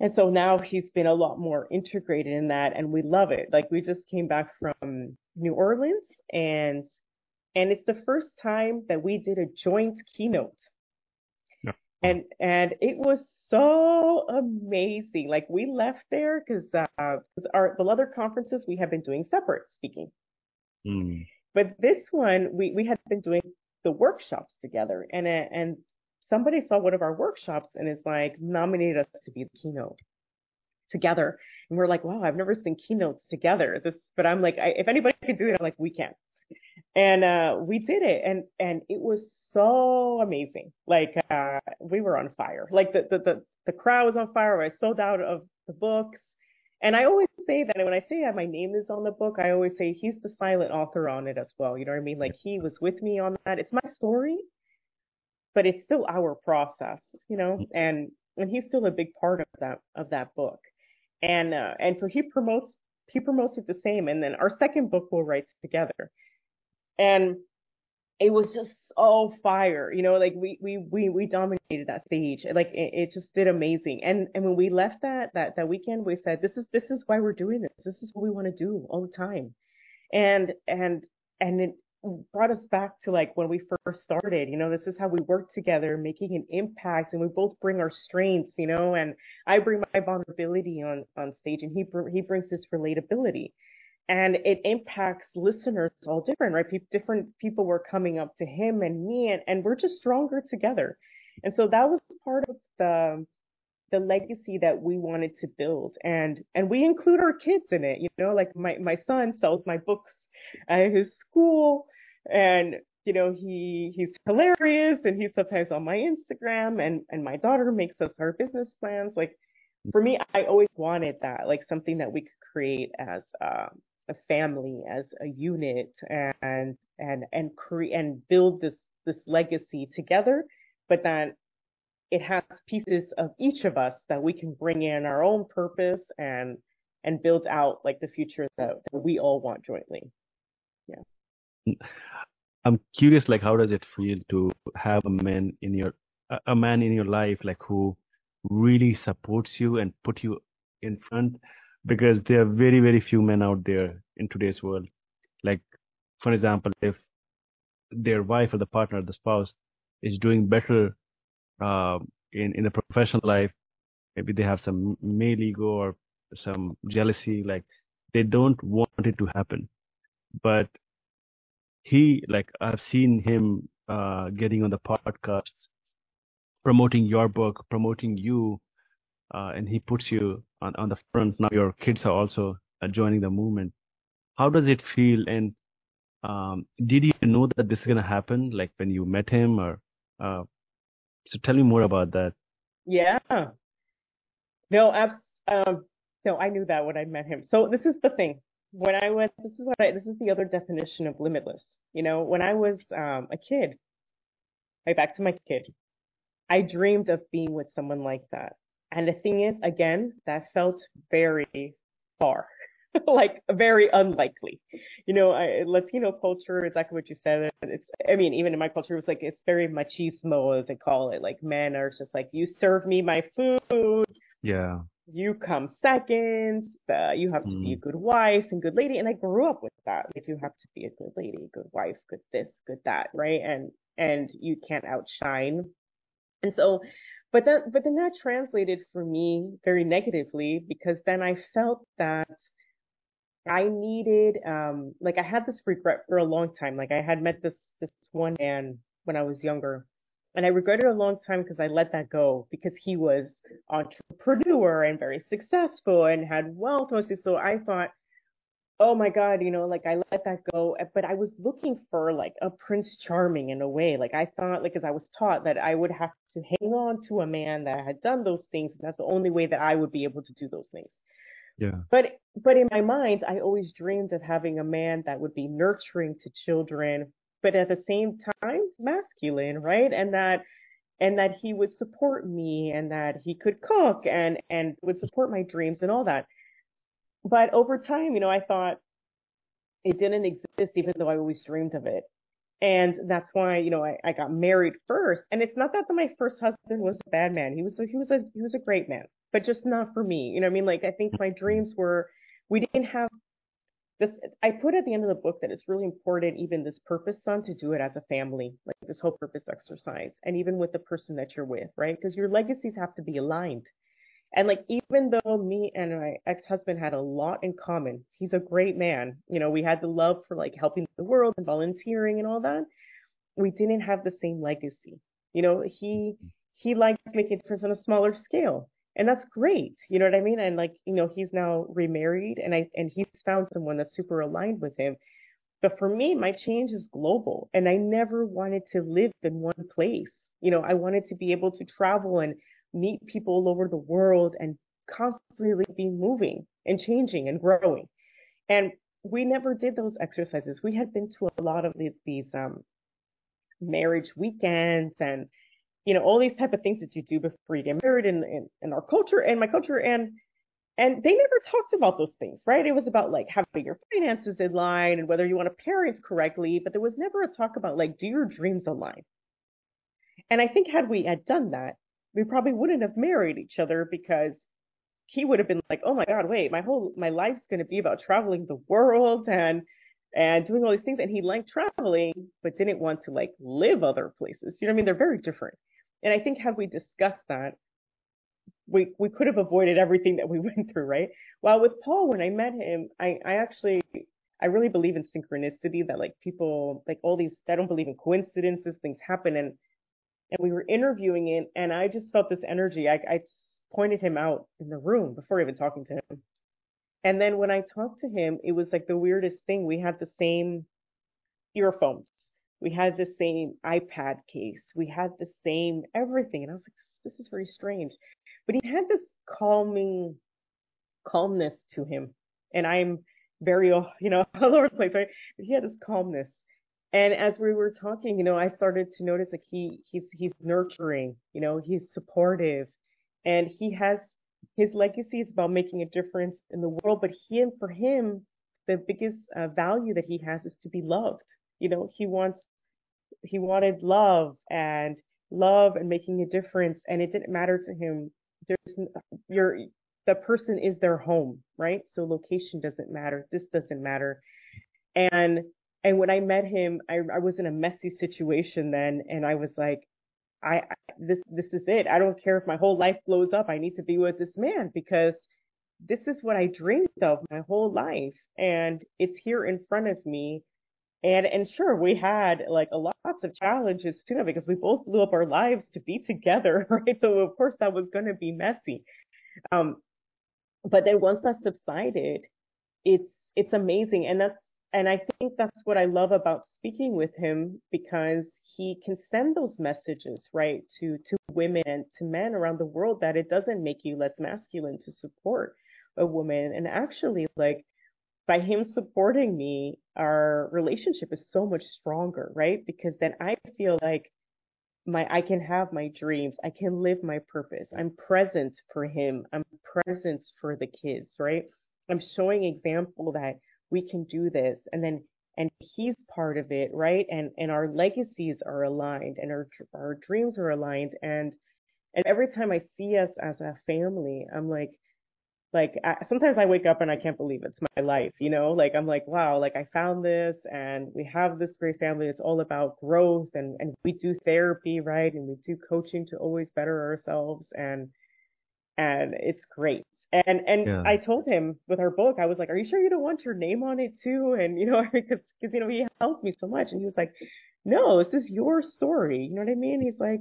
And so now he's been a lot more integrated in that and we love it. Like we just came back from New Orleans and and it's the first time that we did a joint keynote. Yeah. And and it was so amazing. Like we left there because uh, our the other conferences we have been doing separate speaking. Mm. But this one we we had been doing the workshops together and and somebody saw one of our workshops and is like nominated us to be the keynote together. And we're like, wow, I've never seen keynotes together. This, but I'm like, I, if anybody can do it, I'm like, we can. And uh, we did it, and and it was so amazing. Like uh, we were on fire. Like the, the the the crowd was on fire. I sold out of the books. And I always say that when I say that my name is on the book, I always say he's the silent author on it as well. You know what I mean? Like he was with me on that. It's my story, but it's still our process, you know, and and he's still a big part of that of that book. And uh, and so he promotes he promotes it the same. And then our second book we'll write together. And it was just all fire, you know, like we we we we dominated that stage. Like it, it just did amazing. And and when we left that that that weekend, we said this is this is why we're doing this. This is what we want to do all the time. And and and it brought us back to like when we first started. You know, this is how we work together, making an impact, and we both bring our strengths. You know, and I bring my vulnerability on on stage, and he he brings his relatability, and it impacts listeners all different, right? Different people were coming up to him and me, and and we're just stronger together. And so that was part of the the legacy that we wanted to build. And and we include our kids in it you know like my my son sells my books at his school and you know he he's hilarious and he's sometimes on my instagram and and my daughter makes us our business plans. Like for me i always wanted that like something that we could create as uh, a family as a unit and and and create and build this this legacy together but that it has pieces of each of us that we can bring in our own purpose and and build out like the future that, that we all want jointly. Yeah. I'm curious like how does it feel to have a man in your a man in your life like who really supports you and put you in front? Because there are very very few men out there in today's world. Like for example if their wife or the partner or the spouse is doing better uh, in in the professional life maybe they have some male ego or some jealousy like they don't want it to happen. But he like i've seen him uh, getting on the podcast promoting your book promoting you uh, and he puts you on, on the front. Now your kids are also uh, joining the movement. How does it feel? And um, did you know that this is gonna happen, like when you met him, or uh, so tell me more about that. Yeah. No, abs- um, no, I knew that when I met him. So this is the thing. When I was, this is what I, this is the other definition of limitless. You know, when I was um, a kid, right back to my kid, I dreamed of being with someone like that. And the thing is, again, that felt very far, like very unlikely. You know, I, Latino culture, exactly what you said. It's, I mean, even in my culture, it was like, it's very machismo, as they call it. Like men are just like, you serve me my food. Yeah. You come second. Uh, you have to mm. be a good wife and good lady. And I grew up with that. Like you have to be a good lady, good wife, good this, good that, right? And and you can't outshine. And so but then, but then that translated for me very negatively because then I felt that I needed, um, like I had this regret for a long time. Like I had met this, this one man when I was younger and I regretted a long time because I let that go because he was entrepreneur and very successful and had wealth. So I thought, oh my God, you know, like I let that go. Eh, but I was looking for like a Prince Charming in a way. Like I thought, like, as I was taught that I would have to hang on to a man that had done those things. And that's the only way that I would be able to do those things. Yeah. But, but in my mind, I always dreamed of having a man that would be nurturing to children, but at the same time, masculine, right? And that, and that he would support me and that he could cook and, and would support my dreams and all that but over time, you know, I thought it didn't exist, even though I always dreamed of it. And that's why, you know, I, I got married first. And it's not that my first husband was a bad man. He was, a, he was a, he was a great man, but just not for me. You know I mean? Like, I think my mm-hmm. dreams were, we didn't have this. I put at the end of the book that it's really important, even this purpose son, to do it as a family, like this whole purpose exercise, and even with the person that you're with, right? Because your legacies have to be aligned. And like, even though me and my ex-husband had a lot in common, he's a great man. You know, we had the love for like helping the world and volunteering and all that. We didn't have the same legacy. You know, he, mm-hmm. he liked making a difference on a smaller scale. And that's great. You know what I mean? And like, you know, he's now remarried and I, and he's found someone that's super aligned with him. But for me, my change is global and I never wanted to live in one place. You know, I wanted to be able to travel and meet people all over the world and constantly be moving and changing and growing. And we never did those exercises. We had been to a lot of these, these um, marriage weekends and you know all these type of things that you do before you get married in, in, in our culture and my culture and and they never talked about those things, right? It was about like having your finances in line and whether you want to parent correctly, but there was never a talk about like, do your dreams align? And I think had we had done that, we probably wouldn't have married each other because he would have been like, oh my God, wait, my whole, my life's going to be about traveling the world and, and doing all these things. And he liked traveling, but didn't want to like live other places. You know what I mean? They're very different. And I think had we discussed that, we, we could have avoided everything that we went through, right? Well, with Paul, when I met him, I, I actually, I really believe in synchronicity that like people, like all these, I don't believe in coincidences, things happen. And and we were interviewing it, and I just felt this energy. I, I pointed him out in the room before even talking to him. And then when I talked to him, it was like the weirdest thing. We had the same earphones. We had the same iPad case. We had the same everything. And I was like, this is very strange. But he had this calming calmness to him. And I'm very, you know, all over the place, right? But he had this calmness. And as we were talking, you know, I started to notice like he he's he's nurturing, you know, he's supportive, and he has his legacy is about making a difference in the world. But he and for him, the biggest uh, value that he has is to be loved. You know, he wants he wanted love and love and making a difference, and it didn't matter to him. There's your the person is their home, right? So location doesn't matter. This doesn't matter. And and when I met him, I, I was in a messy situation then, and I was like, I, I this this is it. I don't care if my whole life blows up. I need to be with this man because this is what I dreamed of my whole life, and it's here in front of me. And and sure, we had like a lots of challenges too, because we both blew up our lives to be together, right? So of course that was going to be messy. Um, but then once that subsided, it's it's amazing. And that's, and I think that's what I love about speaking with him because he can send those messages, right, to, to women and to men around the world that it doesn't make you less masculine to support a woman. And actually, like, by him supporting me, our relationship is so much stronger, right? Because then I feel like my I can have my dreams. I can live my purpose. I'm present for him. I'm present for the kids, right? I'm showing example that we can do this and then and he's part of it, right? And and our legacies are aligned and our our dreams are aligned and and every time I see us as a family, I'm like like I, sometimes I wake up and I can't believe it's my life, you know, like I'm like, wow, like I found this and we have this great family. It's all about growth and, and we do therapy, right? And we do coaching to always better ourselves and, and it's great. And, and yeah. I told him with our book, I was like, are you sure you don't want your name on it too? And, you know, because, cause, you know, he helped me so much and he was like, no, this is your story. You know what I mean? He's like,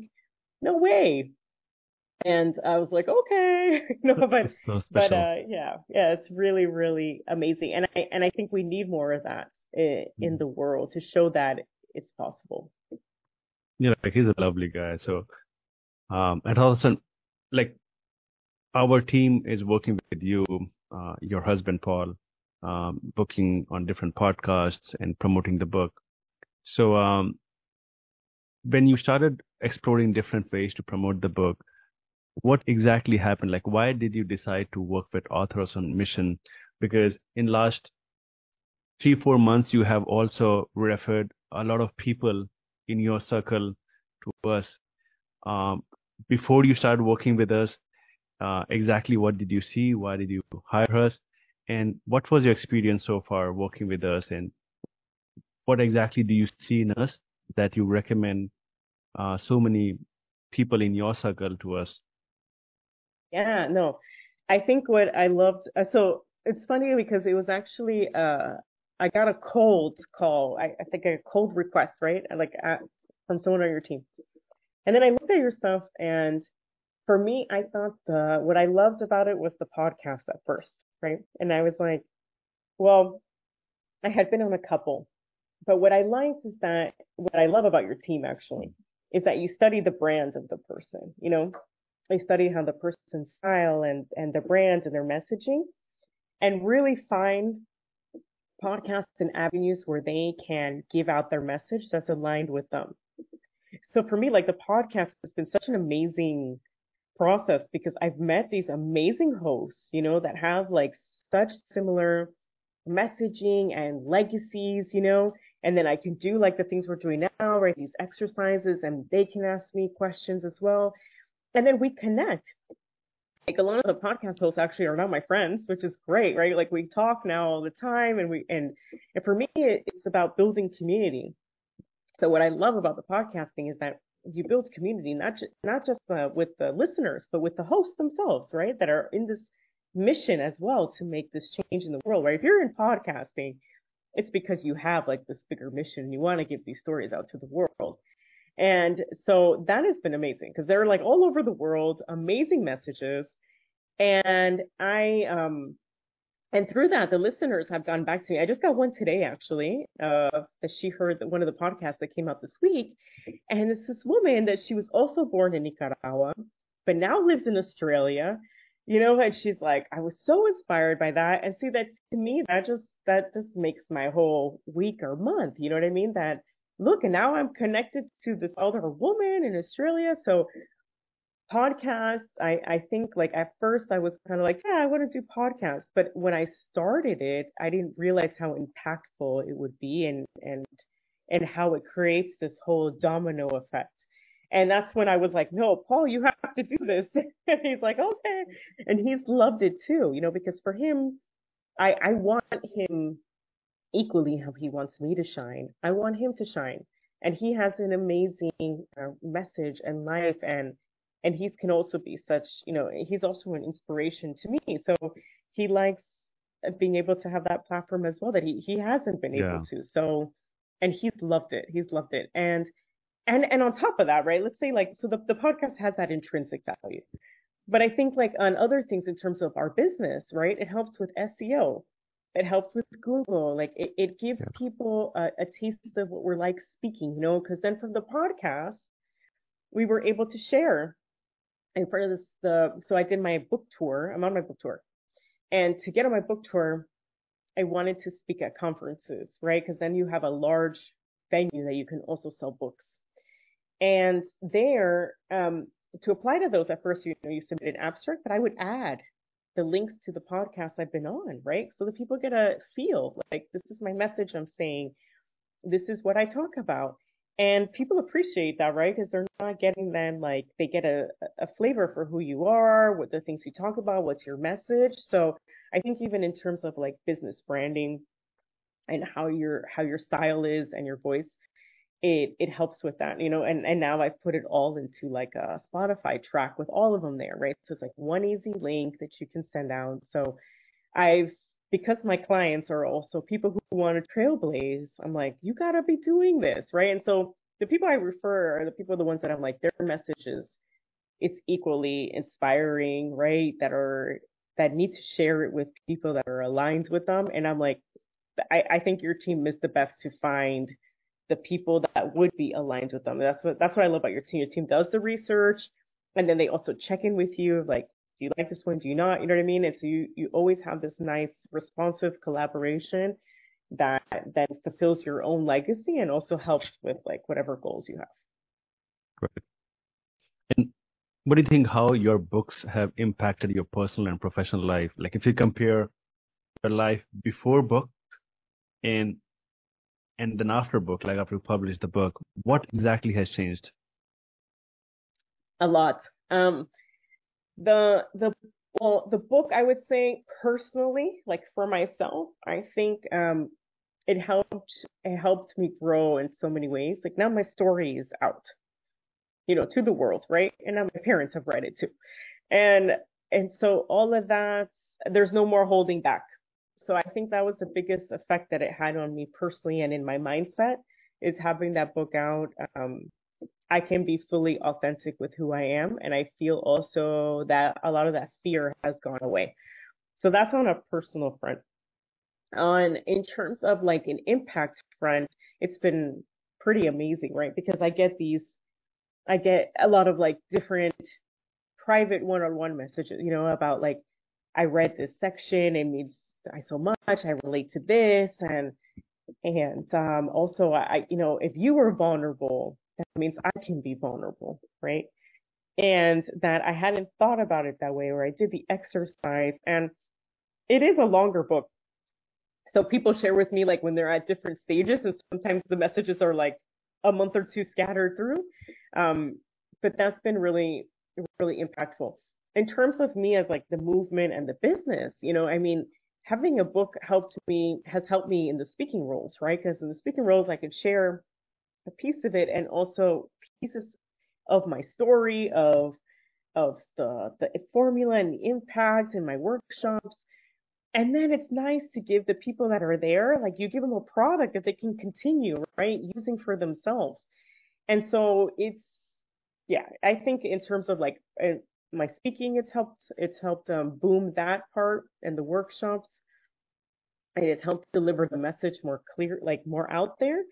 no way. And I was like, okay, no, but so but uh, yeah, yeah, it's really really amazing, and I and I think we need more of that in, in mm. the world to show that it's possible. Yeah, like he's a lovely guy. So, um, and also, like, our team is working with you, uh, your husband Paul, um, booking on different podcasts and promoting the book. So, um, when you started exploring different ways to promote the book, what exactly happened? Like, why did you decide to work with Authors on Mission? Because in last three, four months, you have also referred a lot of people in your circle to us. Um, before you started working with us, uh, exactly what did you see? Why did you hire us? And what was your experience so far working with us? And what exactly do you see in us that you recommend uh, so many people in your circle to us? Yeah, no. I think what I loved, uh, so it's funny because it was actually, uh, I got a cold call. I, I think a cold request, right? Like at, from someone on your team. And then I looked at your stuff and for me, I thought the, what I loved about it was the podcast at first, right? And I was like, well, I had been on a couple, but what I liked is that what I love about your team actually is that you study the brand of the person, you know, they study how the person's style and, and their brand and their messaging and really find podcasts and avenues where they can give out their message that's aligned with them. So for me, like the podcast has been such an amazing process because I've met these amazing hosts, you know, that have like such similar messaging and legacies, you know, and then I can do like the things we're doing now, right? These exercises and they can ask me questions as well and then we connect. Like a lot of the podcast hosts actually are now my friends, which is great, right? Like we talk now all the time, and we and and for me, it's about building community. So what I love about the podcasting is that you build community, not just not just uh, with the listeners, but with the hosts themselves, right? That are in this mission as well to make this change in the world, right? If you're in podcasting, it's because you have like this bigger mission. And you want to get these stories out to the world. And so that has been amazing because they're like all over the world, amazing messages. And I, um, and through that, the listeners have gone back to me. I just got one today, actually, uh, that she heard that one of the podcasts that came out this week. And it's this woman that she was also born in Nicaragua, but now lives in Australia, you know, and she's like, I was so inspired by that. And see that to me, that just, that just makes my whole week or month. You know what I mean? That look, and now I'm connected to this other woman in Australia. So podcasts, I, I think like at first I was kind of like, yeah, I want to do podcasts. But when I started it, I didn't realize how impactful it would be and, and, and how it creates this whole domino effect. And that's when I was like, no, Paul, you have to do this. and he's like, okay. And he's loved it too, you know, because for him, I, I want him equally how he wants me to shine. I want him to shine. And he has an amazing uh, message and life and and he can also be such, you know, he's also an inspiration to me. So he likes uh, being able to have that platform as well that he, he hasn't been yeah. able to. So, and he's loved it. He's loved it. And, and, and on top of that, right, let's say like, so the, the podcast has that intrinsic value, but I think like on other things in terms of our business, right, it helps with SEO It helps with Google. Like it, it gives yeah. people a, a taste of what we're like speaking, you know, because then from the podcast, we were able to share. And for this, the so I did my book tour. I'm on my book tour, and to get on my book tour, I wanted to speak at conferences, right? Because then you have a large venue that you can also sell books. And there, um, to apply to those, at first you know you submit an abstract, but I would add the links to the podcast I've been on, right? So that people get a feel like this is my message I'm saying, this is what I talk about. And people appreciate that, right? Because they're not getting then like they get a, a flavor for who you are, what the things you talk about, what's your message. So I think even in terms of like business branding and how your how your style is and your voice, it it helps with that, you know. And and now I've put it all into like a Spotify track with all of them there, right? So it's like one easy link that you can send out. So I've because my clients are also people who want to trailblaze, I'm like, you gotta be doing this, right? And so the people I refer are the people, the ones that I'm like, their messages, it's equally inspiring, right? That are that need to share it with people that are aligned with them. And I'm like, I, I think your team is the best to find the people that would be aligned with them. That's what that's what I love about your team. Your team does the research, and then they also check in with you, like do you like this one? Do you not? You know what I mean? And so you, you always have this nice responsive collaboration that then fulfills your own legacy and also helps with like whatever goals you have. Great. And what do you think how your books have impacted your personal and professional life? Like if you compare your life before book and and then after book, like after you published the book, what exactly has changed? A lot. Um, the the well the book I would say personally, like for myself, I think um it helped it helped me grow in so many ways. Like now my story is out, you know, to the world, right? And now my parents have read it too. And and so all of that there's no more holding back. So I think that was the biggest effect that it had on me personally and in my mindset is having that book out. Um, I can be fully authentic with who I am. And I feel also that a lot of that fear has gone away. So that's on a personal front. On in terms of like an impact front, it's been pretty amazing, right? Because I get these, I get a lot of like different private one-on-one messages, you know, about like, I read this section, it means I so much, I relate to this, and and um, also I, you know, if you were vulnerable that means I can be vulnerable, right? And that I hadn't thought about it that way, or I did the exercise. And it is a longer book. So people share with me like when they're at different stages, and sometimes the messages are like a month or two scattered through. Um, but that's been really, really impactful. In terms of me as like the movement and the business, you know, I mean, having a book helped me, has helped me in the speaking roles, right? Because in the speaking roles, I could share a piece of it and also pieces of my story of of the the formula and the impact in my workshops. And then it's nice to give the people that are there like you give them a product that they can continue right using for themselves. And so it's yeah i think in terms of like uh, my speaking it's helped it's helped um, boom that part and the workshops and it's helped deliver the message more clear like more out there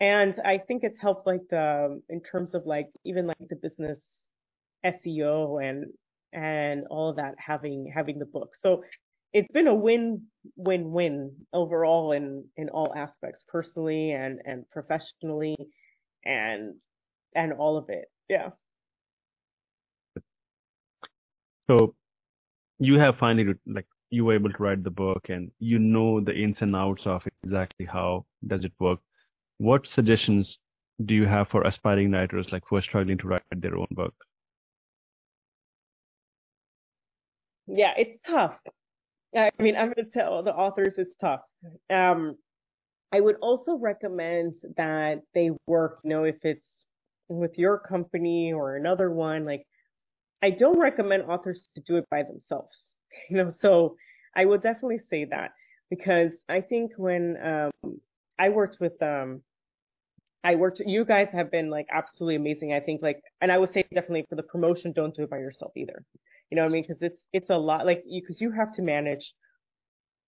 and I think it's helped like the in terms of like even like the business SEO and and all of that having having the book. So it's been a win win win overall in in all aspects, personally and and professionally and and all of it. Yeah. So you have finally like you were able to write the book and you know the ins and outs of exactly how does it work what suggestions do you have for aspiring writers like who are struggling to write their own book? Yeah, it's tough. I mean, I'm going to tell the authors it's tough. Um, I would also recommend that they work, you know, if it's with your company or another one, like I don't recommend authors to do it by themselves, you know, so I would definitely say that because I think when um, I worked with um, I worked, you guys have been like absolutely amazing. I think like, and I would say definitely for the promotion, don't do it by yourself either. You know what I mean? Cause it's, it's a lot like you, cause you have to manage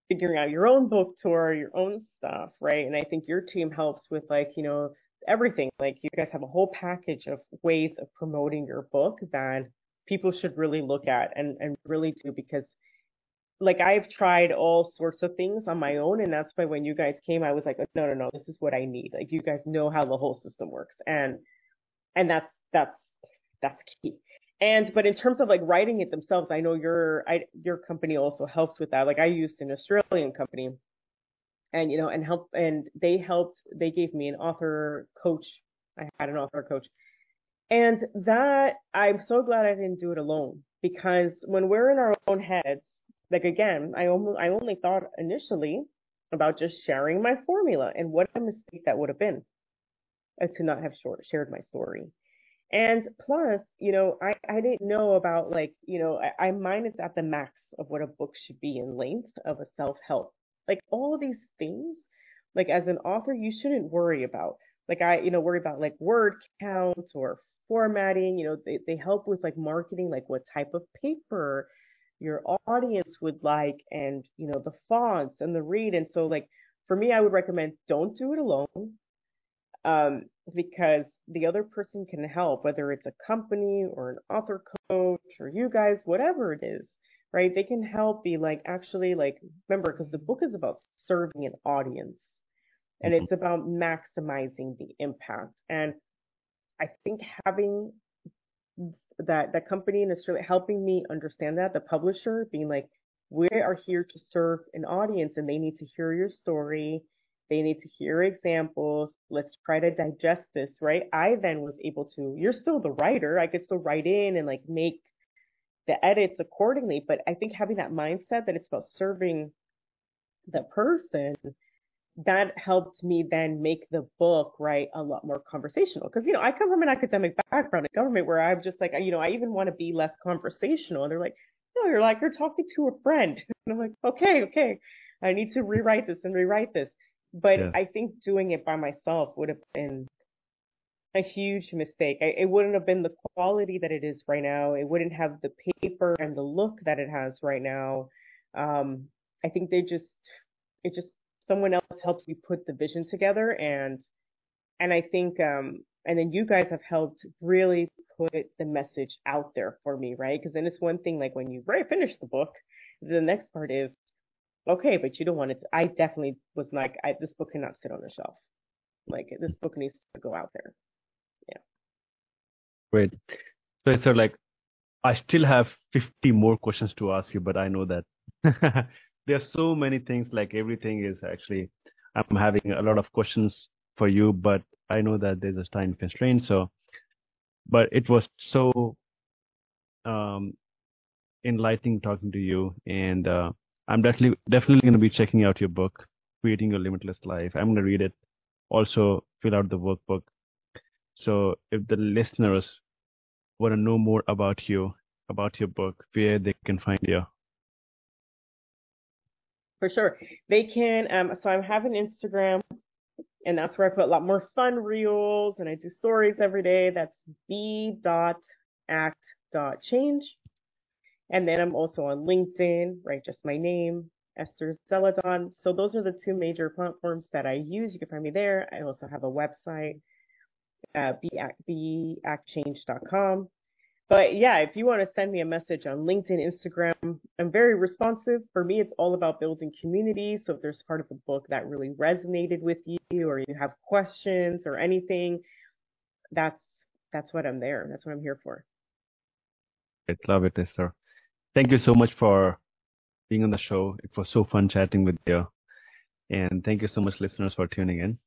figuring out your own book tour, your own stuff, right? And I think your team helps with like, you know, everything. Like you guys have a whole package of ways of promoting your book that people should really look at and, and really do because like I've tried all sorts of things on my own and that's why when you guys came I was like no no no this is what I need. Like you guys know how the whole system works and and that's that's that's key. And but in terms of like writing it themselves I know your I, your company also helps with that. Like I used an Australian company and you know and help and they helped they gave me an author coach. I had an author coach and that I'm so glad I didn't do it alone because when we're in our own heads like again, I only I only thought initially about just sharing my formula and what a mistake that would have been uh, to not have short, shared my story. And plus, you know, I, I didn't know about like, you know, I, I mine is at the max of what a book should be in length of a self-help. Like all these things, like as an author, you shouldn't worry about. Like I, you know, worry about like word counts or formatting, you know, they, they help with like marketing, like what type of paper your audience would like and you know the fonts and the read. And so like for me i would recommend don't do it alone um, because the other person can help whether it's a company or an author coach or you guys whatever it is right? They can help be like actually like remember because the book is about serving an audience and mm-hmm. it's about maximizing the impact. And i think having that that company in Australia helping me understand that the publisher being like we are here to serve an audience and they need to hear your story. They need to hear examples. Let's try to digest this right? I then was able to you're still the writer. I could still write in and like make the edits accordingly but i think having that mindset that it's about serving the person that helped me then make the book right a lot more conversational. Because you know I come from an academic background in government where I'm just like you know I even want to be less conversational. And they're like no you're like you're talking to a friend. And I'm like okay okay. I need to rewrite this and rewrite this. But yeah. I think doing it by myself would have been a huge mistake. I, it wouldn't have been the quality that it is right now. It wouldn't have the paper and the look that it has right now. Um I think they just it just someone else helps you put the vision together and and I think um and then you guys have helped really put the message out there for me, right? Because then it's one thing like when you right finish the book, the next part is okay, but you don't want it. To, I definitely was like, I, this book cannot sit on the shelf. Like this book needs to go out there. Yeah. Great. So it's like I still have 50 more questions to ask you, but I know that there's so many things like everything is actually i'm having a lot of questions for you but i know that there's a time constraint so but it was so um enlightening talking to you and uh, i'm definitely definitely going to be checking out your book creating your limitless life. I'm going to read it also fill out the workbook. So if the listeners want to know more about you about your book where they can find you for sure. They can. Um, so I'm having Instagram, and that's where I put a lot more fun reels, and I do stories every day. That's b dot act dot change, and then I'm also on LinkedIn, right? Just my name, Esther Zeledon. So those are the two major platforms that I use. You can find me there. I also have a website, uh, beactchange.com. But yeah, if you want to send me a message on LinkedIn, Instagram, I'm very responsive. For me, it's all about building community. So if there's part of the book that really resonated with you or you have questions or anything, that's that's what I'm there. That's what I'm here for. I love it, Esther. Thank you so much for being on the show. It was so fun chatting with you. And thank you so much, listeners, for tuning in.